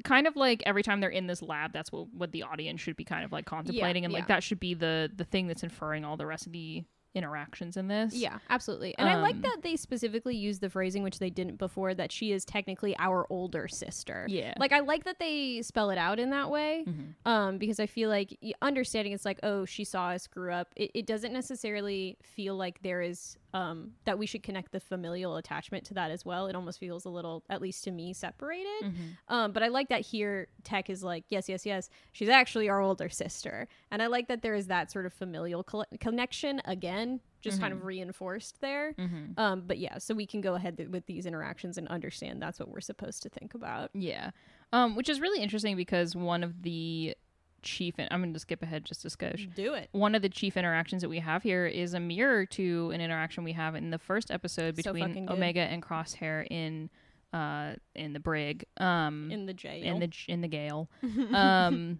kind of like every time they're in this lab, that's what what the audience should be kind of like contemplating, and like yeah. that should be the the thing that's inferring all the rest of the interactions in this. Yeah, absolutely. And I like Um, that they specifically use the phrasing, which they didn't before, that she is technically our older sister. yeah, Like I like that they spell it out in that way, Mhm. um, because I feel like understanding it's like, oh, she saw us grew up. It, it doesn't necessarily feel like there is um, that we should connect the familial attachment to that as well. It almost feels a little, at least to me, separated. Mhm. Um, but I like that here Tech is like, yes, yes, yes, she's actually our older sister, and I like that there is that sort of familial col- connection again, just kind of reinforced there. Mhm. Um, but yeah, so we can go ahead th- with these interactions and understand that's what we're supposed to think about. yeah, um, which is really interesting because one of the chief, I'm going to skip ahead just a skosh. Do it. One of the chief interactions that we have here is a mirror to an interaction we have in the first episode So between good. Omega and Crosshair in uh in the brig um In the jail. in the in the gale um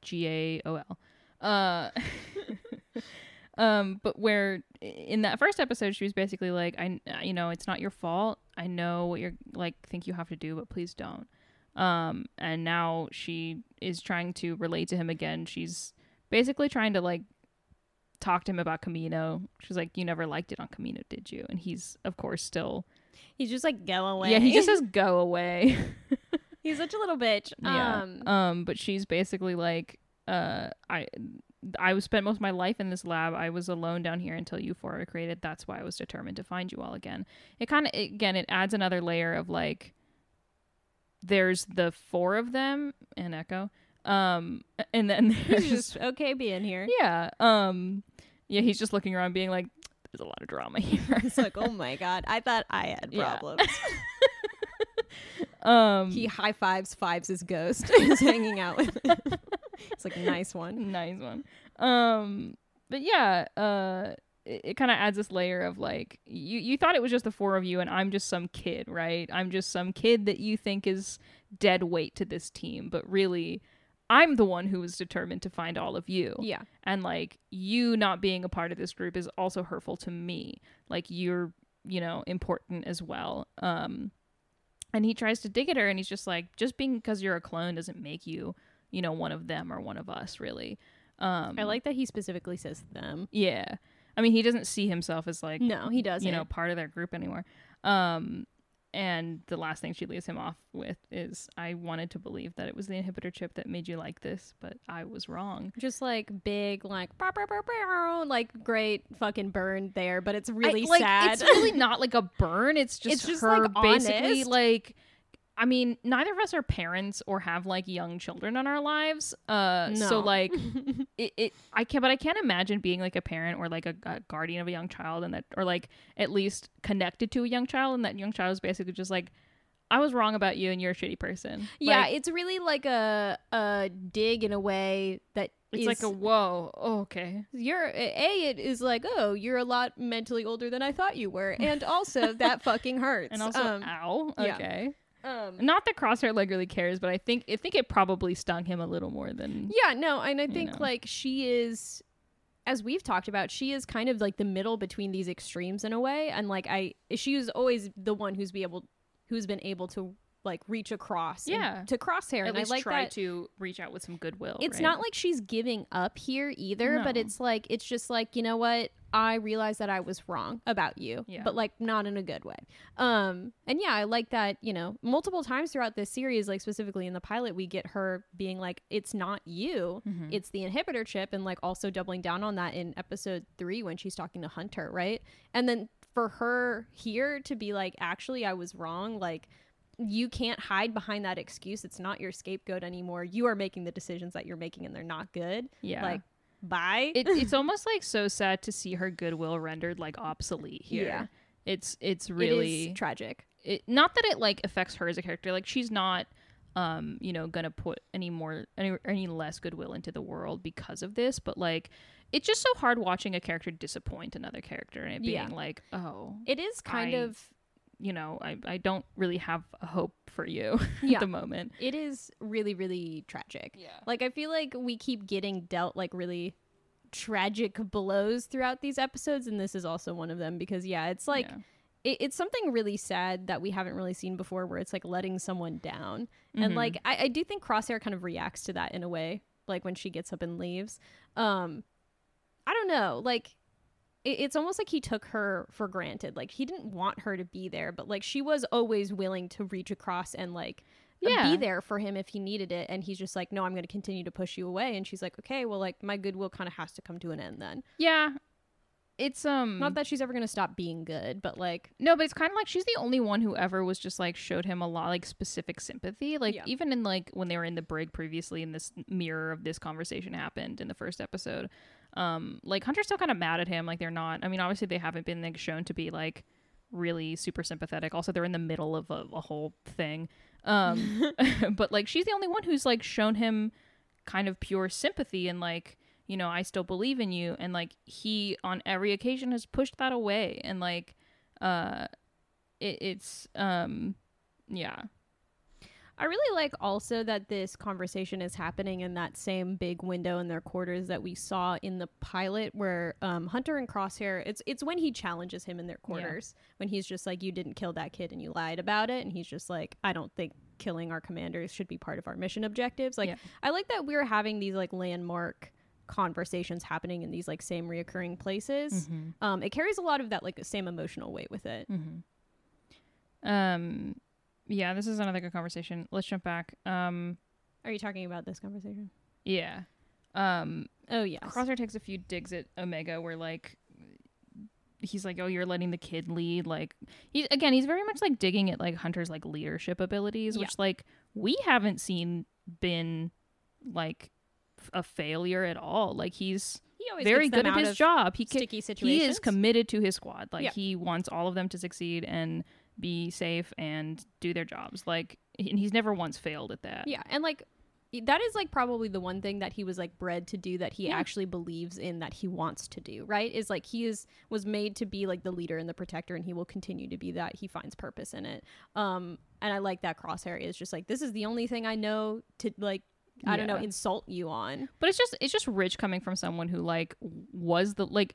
G A O L. Uh um but where in that first episode she was basically like I you know it's not your fault. I know what you're like think you have to do but please don't. Um and now she is trying to relate to him again. She's basically trying to like talk to him about Kamino. She's like you never liked it on Kamino, did you? And he's of course still He's just like go away. Yeah, he just says go away. he's such a little bitch. Yeah. Um, Um, but she's basically like, uh, I, I was spent most of my life in this lab. I was alone down here until Euphoria created. That's why I was determined to find you all again. It kind of again, it adds another layer of like, there's the four of them and Echo, um, and then there's he's just okay being here. yeah, um, yeah, he's just looking around, being like, there's a lot of drama here. It's like, oh my god, I thought I had Yeah. problems. um, he high fives fives his ghost. He's hanging out with. it's like a nice one. nice one. Um, but yeah, uh, it, it kind of adds this layer of like you you thought it was just the four of you, and I'm just some kid, right? I'm just some kid that you think is dead weight to this team, but really. I'm the one who was determined to find all of you. Yeah, And like you not being a part of this group is also hurtful to me. Like you're, you know, important as well. Um and he tries to dig at her and he's just like just being because you're a clone doesn't make you, you know, one of them or one of us really. Um I like that he specifically says them. Yeah. I mean, he doesn't see himself as like No, he doesn't. you know, part of their group anymore. Um and the last thing she leaves him off with is I wanted to believe that it was the inhibitor chip that made you like this, but I was wrong. just like big, like bow, bow, bow, bow, like great fucking burn there, but it's really I- like, sad. It's really not like a burn. It's just, It's just, her like, basically honest. like. I mean, neither of us are parents or have like young children in our lives. Uh, so like, it, it, I can't, but I can't imagine being like a parent or like a, a guardian of a young child, and that, or like at least connected to a young child, and that young child is basically just like, I was wrong about you and you're a shitty person. Yeah, Like, it's really like a a dig in a way that it's is- like a whoa. Oh, okay. you're a it is like oh you're a lot mentally older than I thought you were, and also that fucking hurts. And also, um, ow. yeah. Um, Not that Crosshair like really cares, but I think I think it probably stung him a little more than yeah, no, and I think know. like she is, as we've talked about, she is kind of like the middle between these extremes in a way, and like I, she is always the one who's be able, who's been able to like reach across, Yeah. to crosshair, at and I like try that. to reach out with some goodwill. it's right? not like she's giving up here either but it's like it's just like you know what i realized that i was wrong about you Yeah. but like not in a good way. Um and yeah i like that you know multiple times throughout this series like specifically in the pilot we get her being like it's not you. Mhm. it's the inhibitor chip and like also doubling down on that in episode three when she's talking to hunter right? And then for her here to be like actually i was wrong. Like you can't hide behind that excuse. It's not your scapegoat anymore. You are making the decisions that you're making and they're not good. Yeah. like bye it, it's almost like so sad to see her goodwill rendered like obsolete here. Yeah. It's it's really is tragic it, not that it like affects her as a character. Like she's not um you know gonna put any more any any less goodwill into the world because of this, but like it's just so hard watching a character disappoint another character and it being Yeah. like oh it is kind I- of you know I I don't really have a hope for you Yeah. at the moment. it is really really tragic Yeah. Like I feel like we keep getting dealt like really tragic blows throughout these episodes and this is also one of them because yeah, it's like Yeah. it, it's something really sad that we haven't really seen before where it's like letting someone down. And Mhm. like I, I do think Crosshair kind of reacts to that in a way, like when she gets up and leaves. Um I don't know, like it, it's almost like he took her for granted. Like he didn't want her to be there, but like she was always willing to reach across and like Yeah. be there for him if he needed it and he's just like no i'm going to continue to push you away and she's like okay well like my goodwill kind of has to come to an end then yeah. It's um not that she's ever going to stop being good but like No, but it's kind of like she's the only one who ever was just like showed him a lot like specific sympathy. Like Yeah. even in like when they were in the brig previously, and this mirror of this conversation happened in the first episode. Um, like Hunter's still kind of mad at him. Like they're not. I mean, obviously they haven't been like shown to be like really super sympathetic. Also, they're in the middle of a, a whole thing. Um, but like she's the only one who's like shown him kind of pure sympathy and like you know I still believe in you and like he on every occasion has pushed that away and like uh it, it's um yeah i really like also that this conversation is happening in that same big window in their quarters that we saw in the pilot where um, hunter and crosshair it's it's when he challenges him in their quarters when he's just like you didn't kill that kid and you lied about it and he's just like i don't think killing our commanders should be part of our mission objectives like Yeah. I like that we're having these like landmark conversations happening in these like same reoccurring places. Um, it carries a lot of that like same emotional weight with it. um yeah this is another good conversation let's jump back um Are you talking about this conversation? yeah um Oh yeah. Crosshair takes a few digs at Omega where like he's like, Oh, you're letting the kid lead. Like he again, he's very much like digging at like Hunter's like leadership abilities, Yeah. which like we haven't seen been like f- a failure at all. Like he's he always very good at his job. He ca- Sticky situations. he is committed to his squad. Like Yeah. he wants all of them to succeed and be safe and do their jobs. Like and he's never once failed at that. Yeah, and like that is like probably the one thing that he was like bred to do that he Yeah. actually believes in that he wants to do right is like he is was made to be like the leader and the protector and he will continue to be that he finds purpose in it um and i like that crosshair is just like this is the only thing i know to like i don't know insult you on But it's just it's just rich coming from someone who like was the like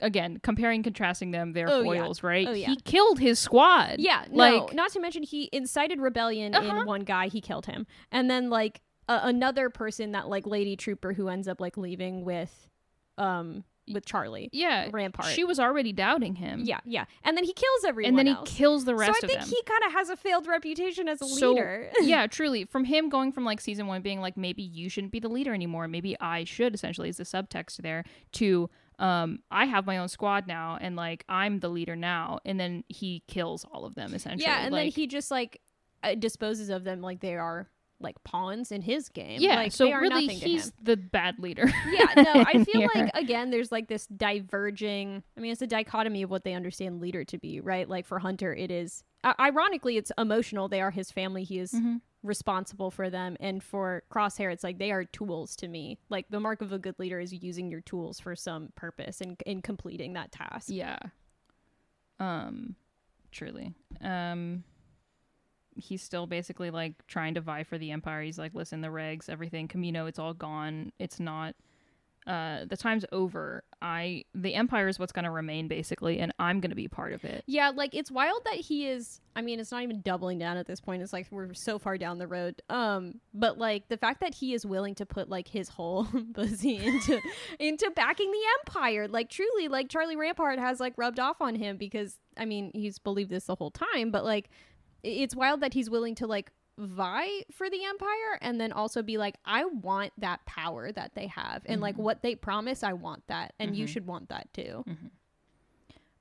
again comparing contrasting them their Oh, yeah. foils right Oh, yeah. he killed his squad Yeah, like no, not to mention he incited rebellion Uh-huh. in one guy, he killed him. And then like a another person that like lady trooper who ends up like leaving with um with Charlie. yeah Rampart. she was already doubting him Yeah, yeah. And then he kills everyone and then he else. kills the rest so I think he kind of has a failed reputation as a So, leader. yeah truly from him going from like season one being like maybe you shouldn't be the leader anymore maybe i should essentially is the subtext there to um i have my own squad now and like i'm the leader now and then he kills all of them essentially yeah, and then he just like uh, disposes of them like they are like pawns in his game. Yeah, like, so they are really nothing he's the bad leader. yeah, no, I feel here. like again, there's like this diverging. I mean, it's a dichotomy of what they understand leader to be, right? Like for Hunter, it is uh, ironically, it's emotional. They are his family. He is Mhm. Responsible for them, and for Crosshair, it's like they are tools to me. Like the mark of a good leader is using your tools for some purpose and in completing that task. Yeah. Um, truly. Um, he's still basically like trying to vie for the empire. He's like, listen, the regs, everything, Kamino, it's all gone. It's not. Uh, the time's over. I the empire is what's going to remain basically, and I'm going to be part of it. Yeah, like it's wild that he is I mean, it's not even doubling down at this point. It's like we're so far down the road. Um, but like the fact that he is willing to put like his whole pussy into into backing the empire. Like truly, like Charlie Rampart has like rubbed off on him because I mean, he's believed this the whole time, but like it's wild that he's willing to like vie for the empire and then also be like I want that power that they have and like Mhm. what they promise I want that and you Mhm. should want that too.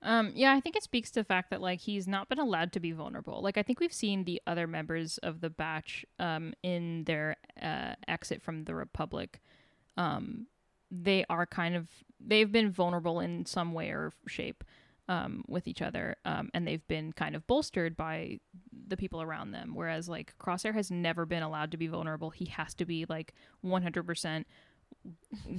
Um, yeah, I think it speaks to the fact that like he's not been allowed to be vulnerable. Like I think we've seen the other members of the batch um in their uh exit from the Republic. Um they are kind of they've been vulnerable in some way or shape um with each other. Um and they've been kind of bolstered by the people around them. Whereas like Crosshair has never been allowed to be vulnerable. He has to be like one hundred percent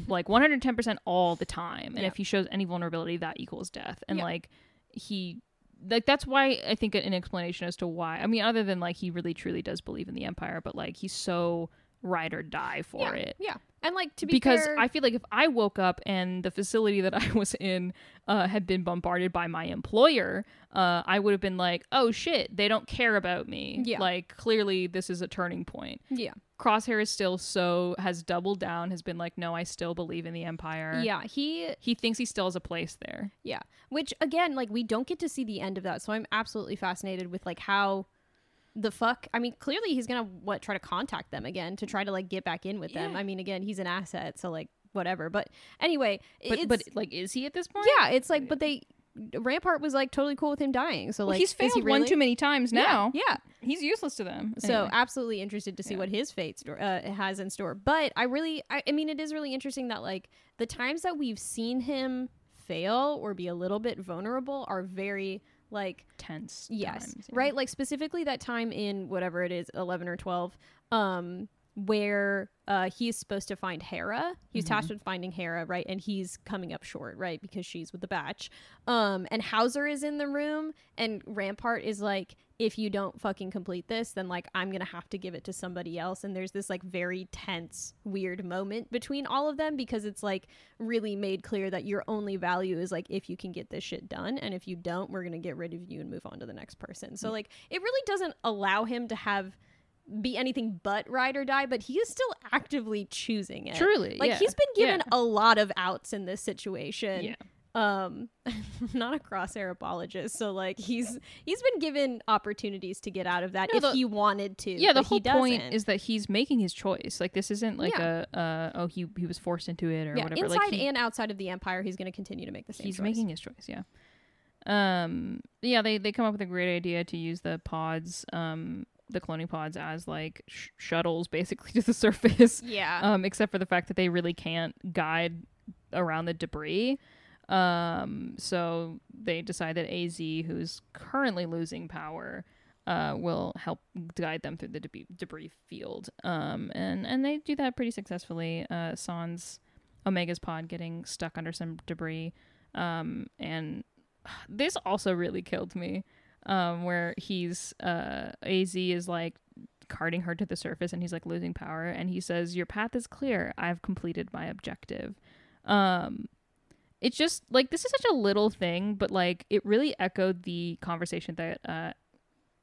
like 110% all the time and Yeah. if he shows any vulnerability that equals death and Yeah. like he like that's why i think an explanation as to why i mean other than like he really truly does believe in the empire but like he's so ride or die for yeah, it Yeah. And like to be because fair, I feel like if I woke up and the facility that I was in uh, had been bombarded by my employer, uh, I would have been like, "Oh shit, they don't care about me." Yeah. Like clearly, this is a turning point. Yeah. Crosshair is still so has doubled down, has been like, "No, I still believe in the empire." Yeah, he he thinks he still has a place there. yeah. Which again, like we don't get to see the end of that. So I'm absolutely fascinated with like how the fuck I mean, clearly he's gonna what try to contact them again to try to like get back in with them. Yeah. I mean, again, he's an asset, so like whatever. But anyway, But it's, but like, is he at this point? yeah, it's like but they Rampart was like totally cool with him dying. So Well, like he's failed he one too many times Yeah, now. Yeah. He's useless to them. So Anyway. absolutely interested to see Yeah. what his fate store, uh, has in store. But I really, I, I mean, it is really interesting that like the times that we've seen him fail or be a little bit vulnerable are very like tense. yes, times, yeah. right, like specifically that time in whatever it is, eleven or twelve, um, where uh, he's supposed to find Hera. He's Mhm. tasked with finding Hera, right? And he's coming up short, right? Because she's with the batch. Um, and Howzer is in the room, and Rampart is like, if you don't fucking complete this, then like I'm gonna have to give it to somebody else. And there's this like very tense, weird moment between all of them because it's like really made clear that your only value is like if you can get this shit done, and if you don't, we're gonna get rid of you and move on to the next person. So like it really doesn't allow him to have be anything but ride or die, but he is still actively choosing it. Truly, Like yeah. he's been given Yeah. a lot of outs in this situation. Yeah. Um not a crosshair apologist, so like he's he's been given opportunities to get out of that No, if the- he wanted to. yeah the whole point is that he's making his choice like this isn't like Yeah. a uh oh he he was forced into it or yeah, whatever inside like he, and outside of the empire, he's going to continue to make the same he's choice. making his choice yeah um yeah they they come up with a great idea to use the pods um the cloning pods as like sh- shuttles basically to the surface yeah. um except for the fact that they really can't guide around the debris um so they decide that az who's currently losing power uh, will help guide them through the debris, debris field. Um, and, and they do that pretty successfully. Uh, Sans Omega's pod getting stuck under some debris. Um, and this also really killed me. Um, where he's, uh, AZ is like carting her to the surface and he's like losing power. And he says, Your path is clear. I've completed my objective. Um, it's just like this is such a little thing, but like it really echoed the conversation that uh,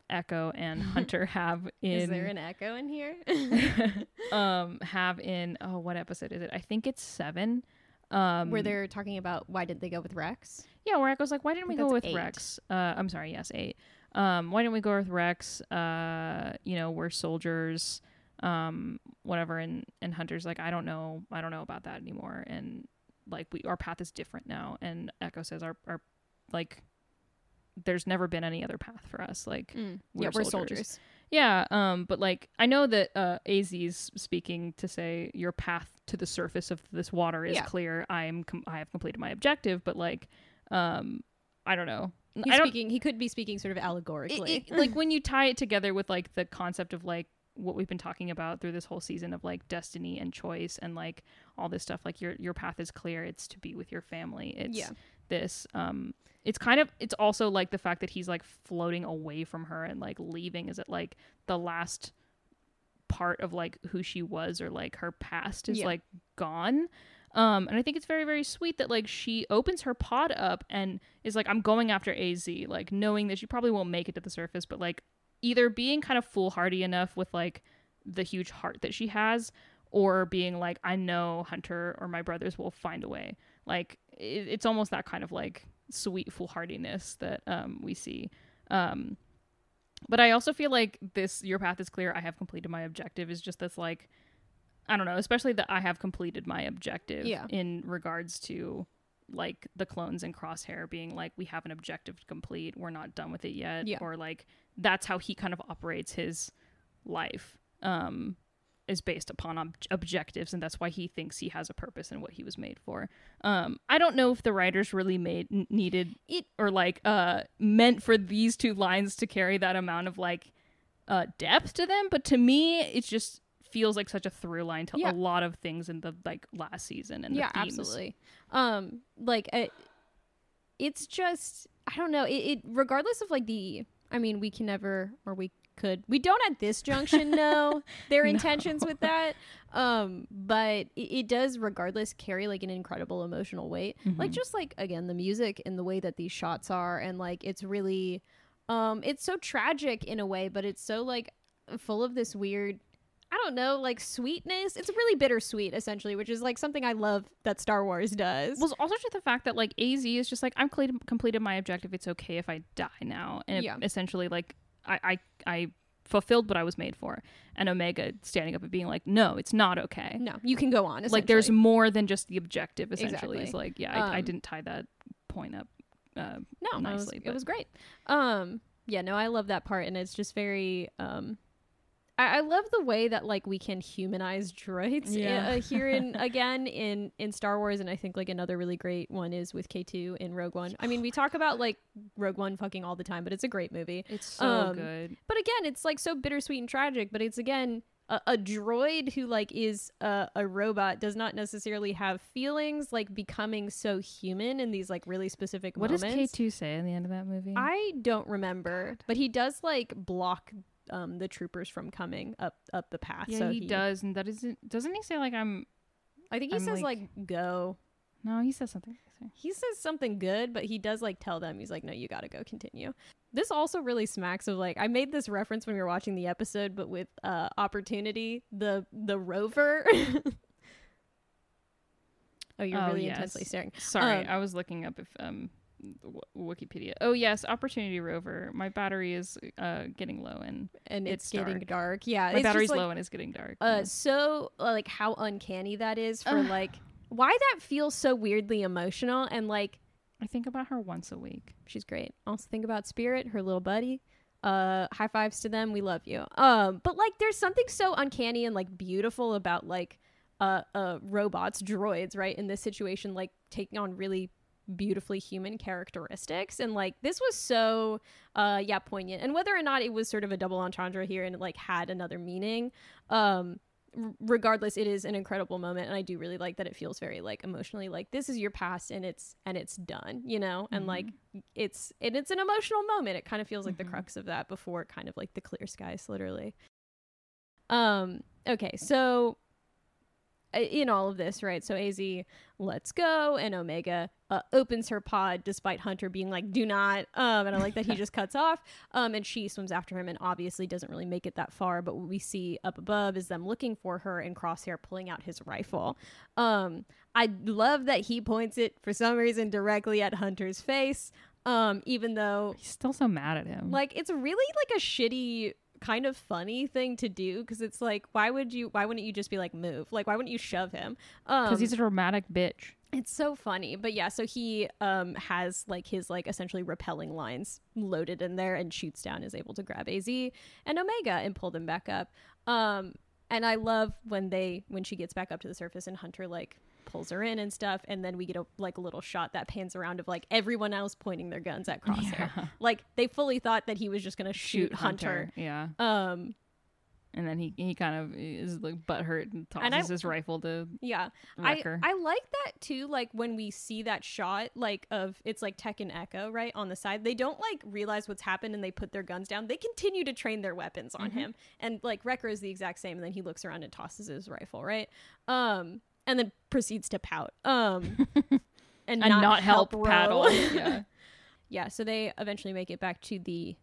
Echo and Hunter have in is there an echo in here? um have in oh what episode is it? I think it's seven. Um Where they're talking about why didn't they go with Rex? Yeah, where Echo's like, why didn't we go with eight. Rex? Uh, I'm sorry, yes, eight. Um, why didn't we go with Rex? Uh, you know, we're soldiers, um, whatever. And and Hunter's like, I don't know, I don't know about that anymore. And like, we our path is different now. And Echo says, our our like, there's never been any other path for us. Like, Mm. We're yeah, we're soldiers. soldiers. Yeah, um, but like I know that uh, AZ's speaking to say your path to the surface of this water is Yeah. clear. I'm com- I have completed my objective, but like, um, I don't know. He's I don't speaking. He could be speaking sort of it- allegorically. it- like when you tie it together with like the concept of like what we've been talking about through this whole season of like destiny and choice and like all this stuff like your your path is clear it's to be with your family it's Yeah. this um it's kind of it's also like the fact that he's like floating away from her and like leaving is it like the last part of like who she was or like her past is Yeah. like gone um and i think it's very very sweet that like she opens her pod up and is like i'm going after az like knowing that she probably won't make it to the surface but like either being kind of foolhardy enough with like the huge heart that she has or being like i know hunter or my brothers will find a way. Like it, it's almost that kind of like sweet foolhardiness that um we see. Um but i also feel like this your path is clear. I have completed my objective. Is just this like i don't know especially that i have completed my objective Yeah. in regards to like the clones and crosshair being like we have an objective to complete we're not done with it yet Yeah. or like that's how he kind of operates his life um is based upon ob- objectives and that's why he thinks he has a purpose and what he was made for um i don't know if the writers really made n- needed It- or like uh meant for these two lines to carry that amount of like uh depth to them but to me it's just feels like such a through line to Yeah. a lot of things in the like last season and the yeah, themes. absolutely. Um, like uh, it's just I don't know. It, it regardless of like the. I mean, we can never or we could we don't at this junction know their No. intentions with that. Um, but it, it does regardless carry like an incredible emotional weight. Like Mhm. just like again the music and the way that these shots are and like it's really um it's so tragic in a way but it's so like full of this weird I don't know, like sweetness. It's really bittersweet, essentially, which is like something I love that Star Wars does. Well, also just the fact that like Az is just like I'm completed, completed my objective. It's okay if I die now, and Yeah. essentially like I, I I fulfilled what I was made for, and Omega standing up and being like, no, it's not okay. no, you can go on. Like there's more than just the objective. Essentially, Exactly. it's like yeah, I, I Um, didn't tie that point up. Uh, no, no, it was, nicely, it was great. Um, yeah, no, I love that part, and it's just very um. I, I love the way that like we can humanize droids Yeah. uh, here in again in in Star Wars, and I think like another really great one is with K two in Rogue One. I mean, we talk about like Rogue One fucking all the time, but it's a great movie. it's so Um, good. But again, it's like so bittersweet and tragic. But it's again a, a droid who like is a, a robot does not necessarily have feelings. Like becoming so human in these like really specific moments. What does. K two say in the end of that movie? I don't remember, but he does like block um the troopers from coming up up the path. yeah, so he, does, and that isn't. Doesn't he say like I'm? I think he I'm, says like- like, go. No, he says something. He says something good, but he does like tell them he's like, no, you gotta go continue. This also really smacks of like I made this reference when we were watching the episode, but with uh opportunity, the the rover. oh, you're Oh, really yes. intensely staring. Sorry, Um, I was looking up if um Wikipedia. Oh yes, Opportunity Rover. My battery is uh getting low and And it's, It's getting dark. dark. Yeah. my battery's like, low and it's getting dark. uh yeah. so uh, like how uncanny that is for Ugh. like why that feels so weirdly emotional and like I think about her once a week. she's great also think about spirit her little buddy uh high fives to them we love you um but like there's something so uncanny and like beautiful about like uh uh robots droids right in this situation like taking on really beautifully human characteristics. And like this was so uh yeah poignant. And whether or not it was sort of a double entendre here and it like had another meaning um r- regardless it is an incredible moment. And i do really like that it feels very like emotionally like this is your past and it's and it's done you know? And Mhm. like it's and it's an emotional moment. It kind of feels like Mhm. the crux of that before kind of like the clear skies literally. Um okay so in all of this right so az lets go and omega uh, opens her pod despite hunter being like do not um and i like that he just cuts off um and she swims after him and obviously doesn't really make it that far but what we see up above is them looking for her and crosshair pulling out his rifle um i love that he points it for some reason directly at hunter's face um even though He's still so mad at him. like it's really like a shitty kind of funny thing to do because it's like why would you why wouldn't you just be like move like why wouldn't you shove him um because he's a dramatic bitch. It's so funny. But yeah, so he um has like his like essentially repelling lines loaded in there and shoots down is able to grab AZ and Omega and pull them back up. Um and I love when they when she gets back up to the surface and Hunter like pulls her in and stuff and then we get a like a little shot that pans around of like everyone else pointing their guns at Crosshair. Yeah. Like they fully thought that he was just going to shoot, Hunter. Yeah. Um And then he he kind of is like butthurt and tosses And I- his rifle to Yeah. I. I like that too. Like when we see that shot, like of it's like Tech and Echo, right? On the side. They don't like realize what's happened and they put their guns down. They continue to train their weapons on Mm-hmm. him. And like Wrecker is the exact same, and then he looks around and tosses his rifle, right? Um and then proceeds to pout. Um and, and not, help, Ro. paddle. yeah. yeah, so they eventually make it back to the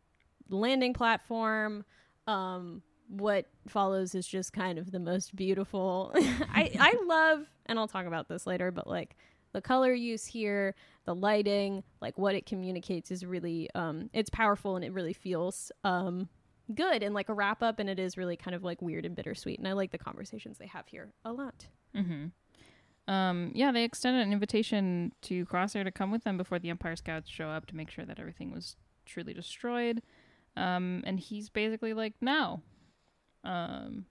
landing platform. Um, what follows is just kind of the most beautiful. I I love, and I'll talk about this later, but like the color use here, the lighting, like what it communicates is really um, it's powerful and it really feels um good and like a wrap up, and it is really kind of like weird and bittersweet. And I like the conversations they have here a lot. Mm-hmm. Um, yeah, they extended an invitation to Crosshair to come with them before the Empire Scouts show up to make sure that everything was truly destroyed. Um, and he's basically like, no. Um,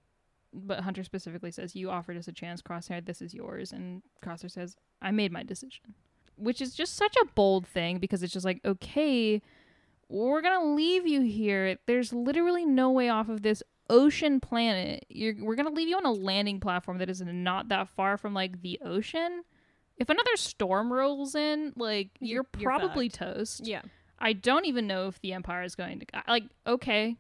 but Hunter specifically says, "You offered us a chance, Crosshair. This is yours." And Crosshair says, "I made my decision," which is just such a bold thing because it's just like, okay, we're gonna leave you here. There's literally no way off of this ocean planet. You're, we're gonna leave you on a landing platform that is not that far from like the ocean. If another storm rolls in, like You're- you're, probably toast. Yeah, I don't even know if the Empire is going to like. Okay,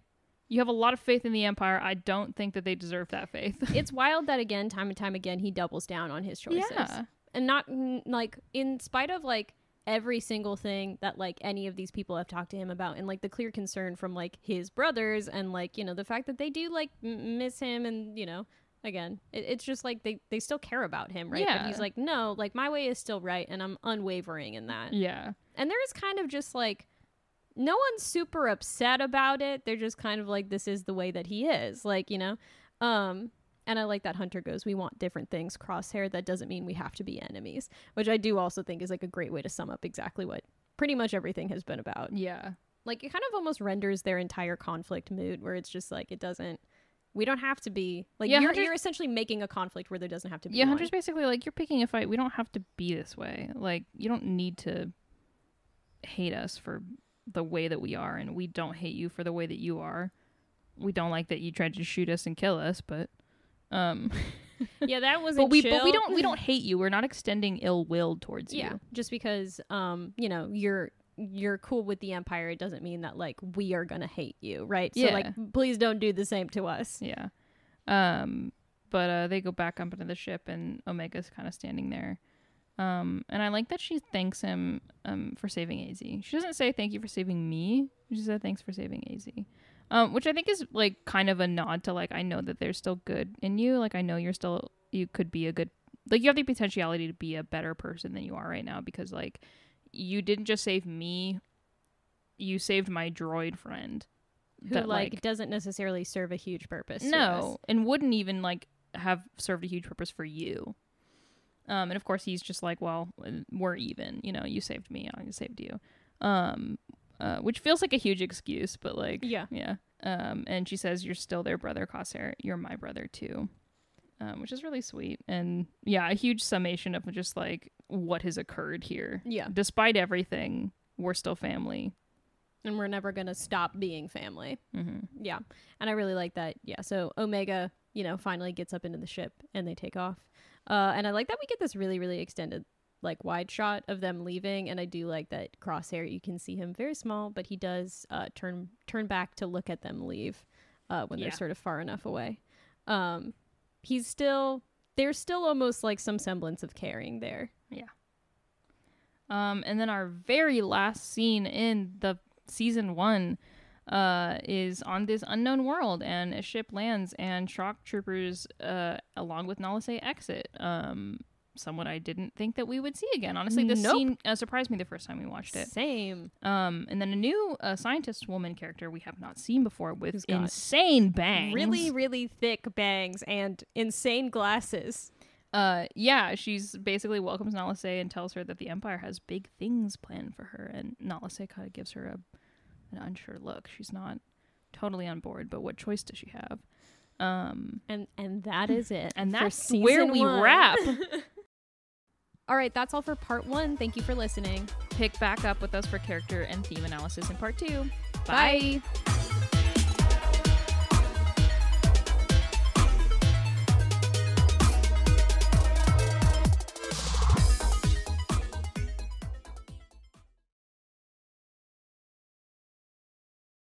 you have a lot of faith in the Empire. I don't think that they deserve that faith. it's wild that again, time and time again, he doubles down on his choices. yeah, and not like in spite of like every single thing that like any of these people have talked to him about and like the clear concern from like his brothers and like you know the fact that they do like m- miss him and you know again it, it's just like they they still care about him right? But Yeah. he's like no like my way is still right and i'm unwavering in that. Yeah, and there is kind of just like no one's super upset about it. They're just kind of like this is the way that he is like you know? Um and i like that hunter goes we want different things crosshair that doesn't mean we have to be enemies which i do also think is like a great way to sum up exactly what pretty much everything has been about yeah, like it kind of almost renders their entire conflict mood where it's just like it doesn't we don't have to be like Yeah, you're, you're essentially making a conflict where there doesn't have to be yeah. one. Hunter's basically like, you're picking a fight. We don't have to be this way. Like, you don't need to hate us for the way that we are, and we don't hate you for the way that you are. We don't like that you tried to shoot us and kill us, but um, yeah that was but we but we don't we don't hate you. We're not extending ill will towards yeah you. just because um you know you're you're cool with the empire it doesn't mean that like we are gonna hate you right so Yeah. like please don't do the same to us Yeah. Um, but uh, they go back up into the ship, and Omega's kind of standing there. Um, and I like that she thanks him um, for saving AZ. She doesn't say thank you for saving me. She said thanks for saving AZ. Um, which I think is like kind of a nod to like I know that there's still good in you. Like I know you're still you could be a good like you have the potentiality to be a better person than you are right now because like you didn't just save me, you saved my droid friend. who that, like, doesn't necessarily serve a huge purpose no, and wouldn't even like have served a huge purpose for you. Um, and of course he's just like, well, we're even. You know, you saved me, I saved you. Um, uh, which feels like a huge excuse, but like, Yeah. yeah. Um, and she says, "You're still their brother, Crosshair. You're my brother too." Um, which is really sweet, and yeah, a huge summation of just like what has occurred here. yeah Despite everything, we're still family. and we're never gonna stop being family hmm yeah and i really like that yeah so omega you know finally gets up into the ship and they take off uh and i like that we get this really really extended like wide shot of them leaving and i do like that crosshair you can see him very small but he does uh turn turn back to look at them leave uh when Yeah. they're sort of far enough away um he's still there's still almost like some semblance of caring there Yeah. Um, and then our very last scene in the season one uh, is on this unknown world, and a ship lands, and shock troopers, uh, along with Nala Se, exit. Um, someone I didn't think that we would see again. Honestly, this Nope. scene uh, surprised me the first time we watched it. same Um, and then a new uh, scientist woman character we have not seen before with Who's insane bangs. really really thick bangs and insane glasses uh, yeah, she's basically welcomes Nala Se and tells her that the Empire has big things planned for her, and Nala Se kind of gives her a an unsure look. She's not totally on board, but what choice does she have? Um, And and that is it. and that's where we one. wrap. All right, that's all for part one. Thank you for listening. Pick back up with us for character and theme analysis in part two. Bye. Bye.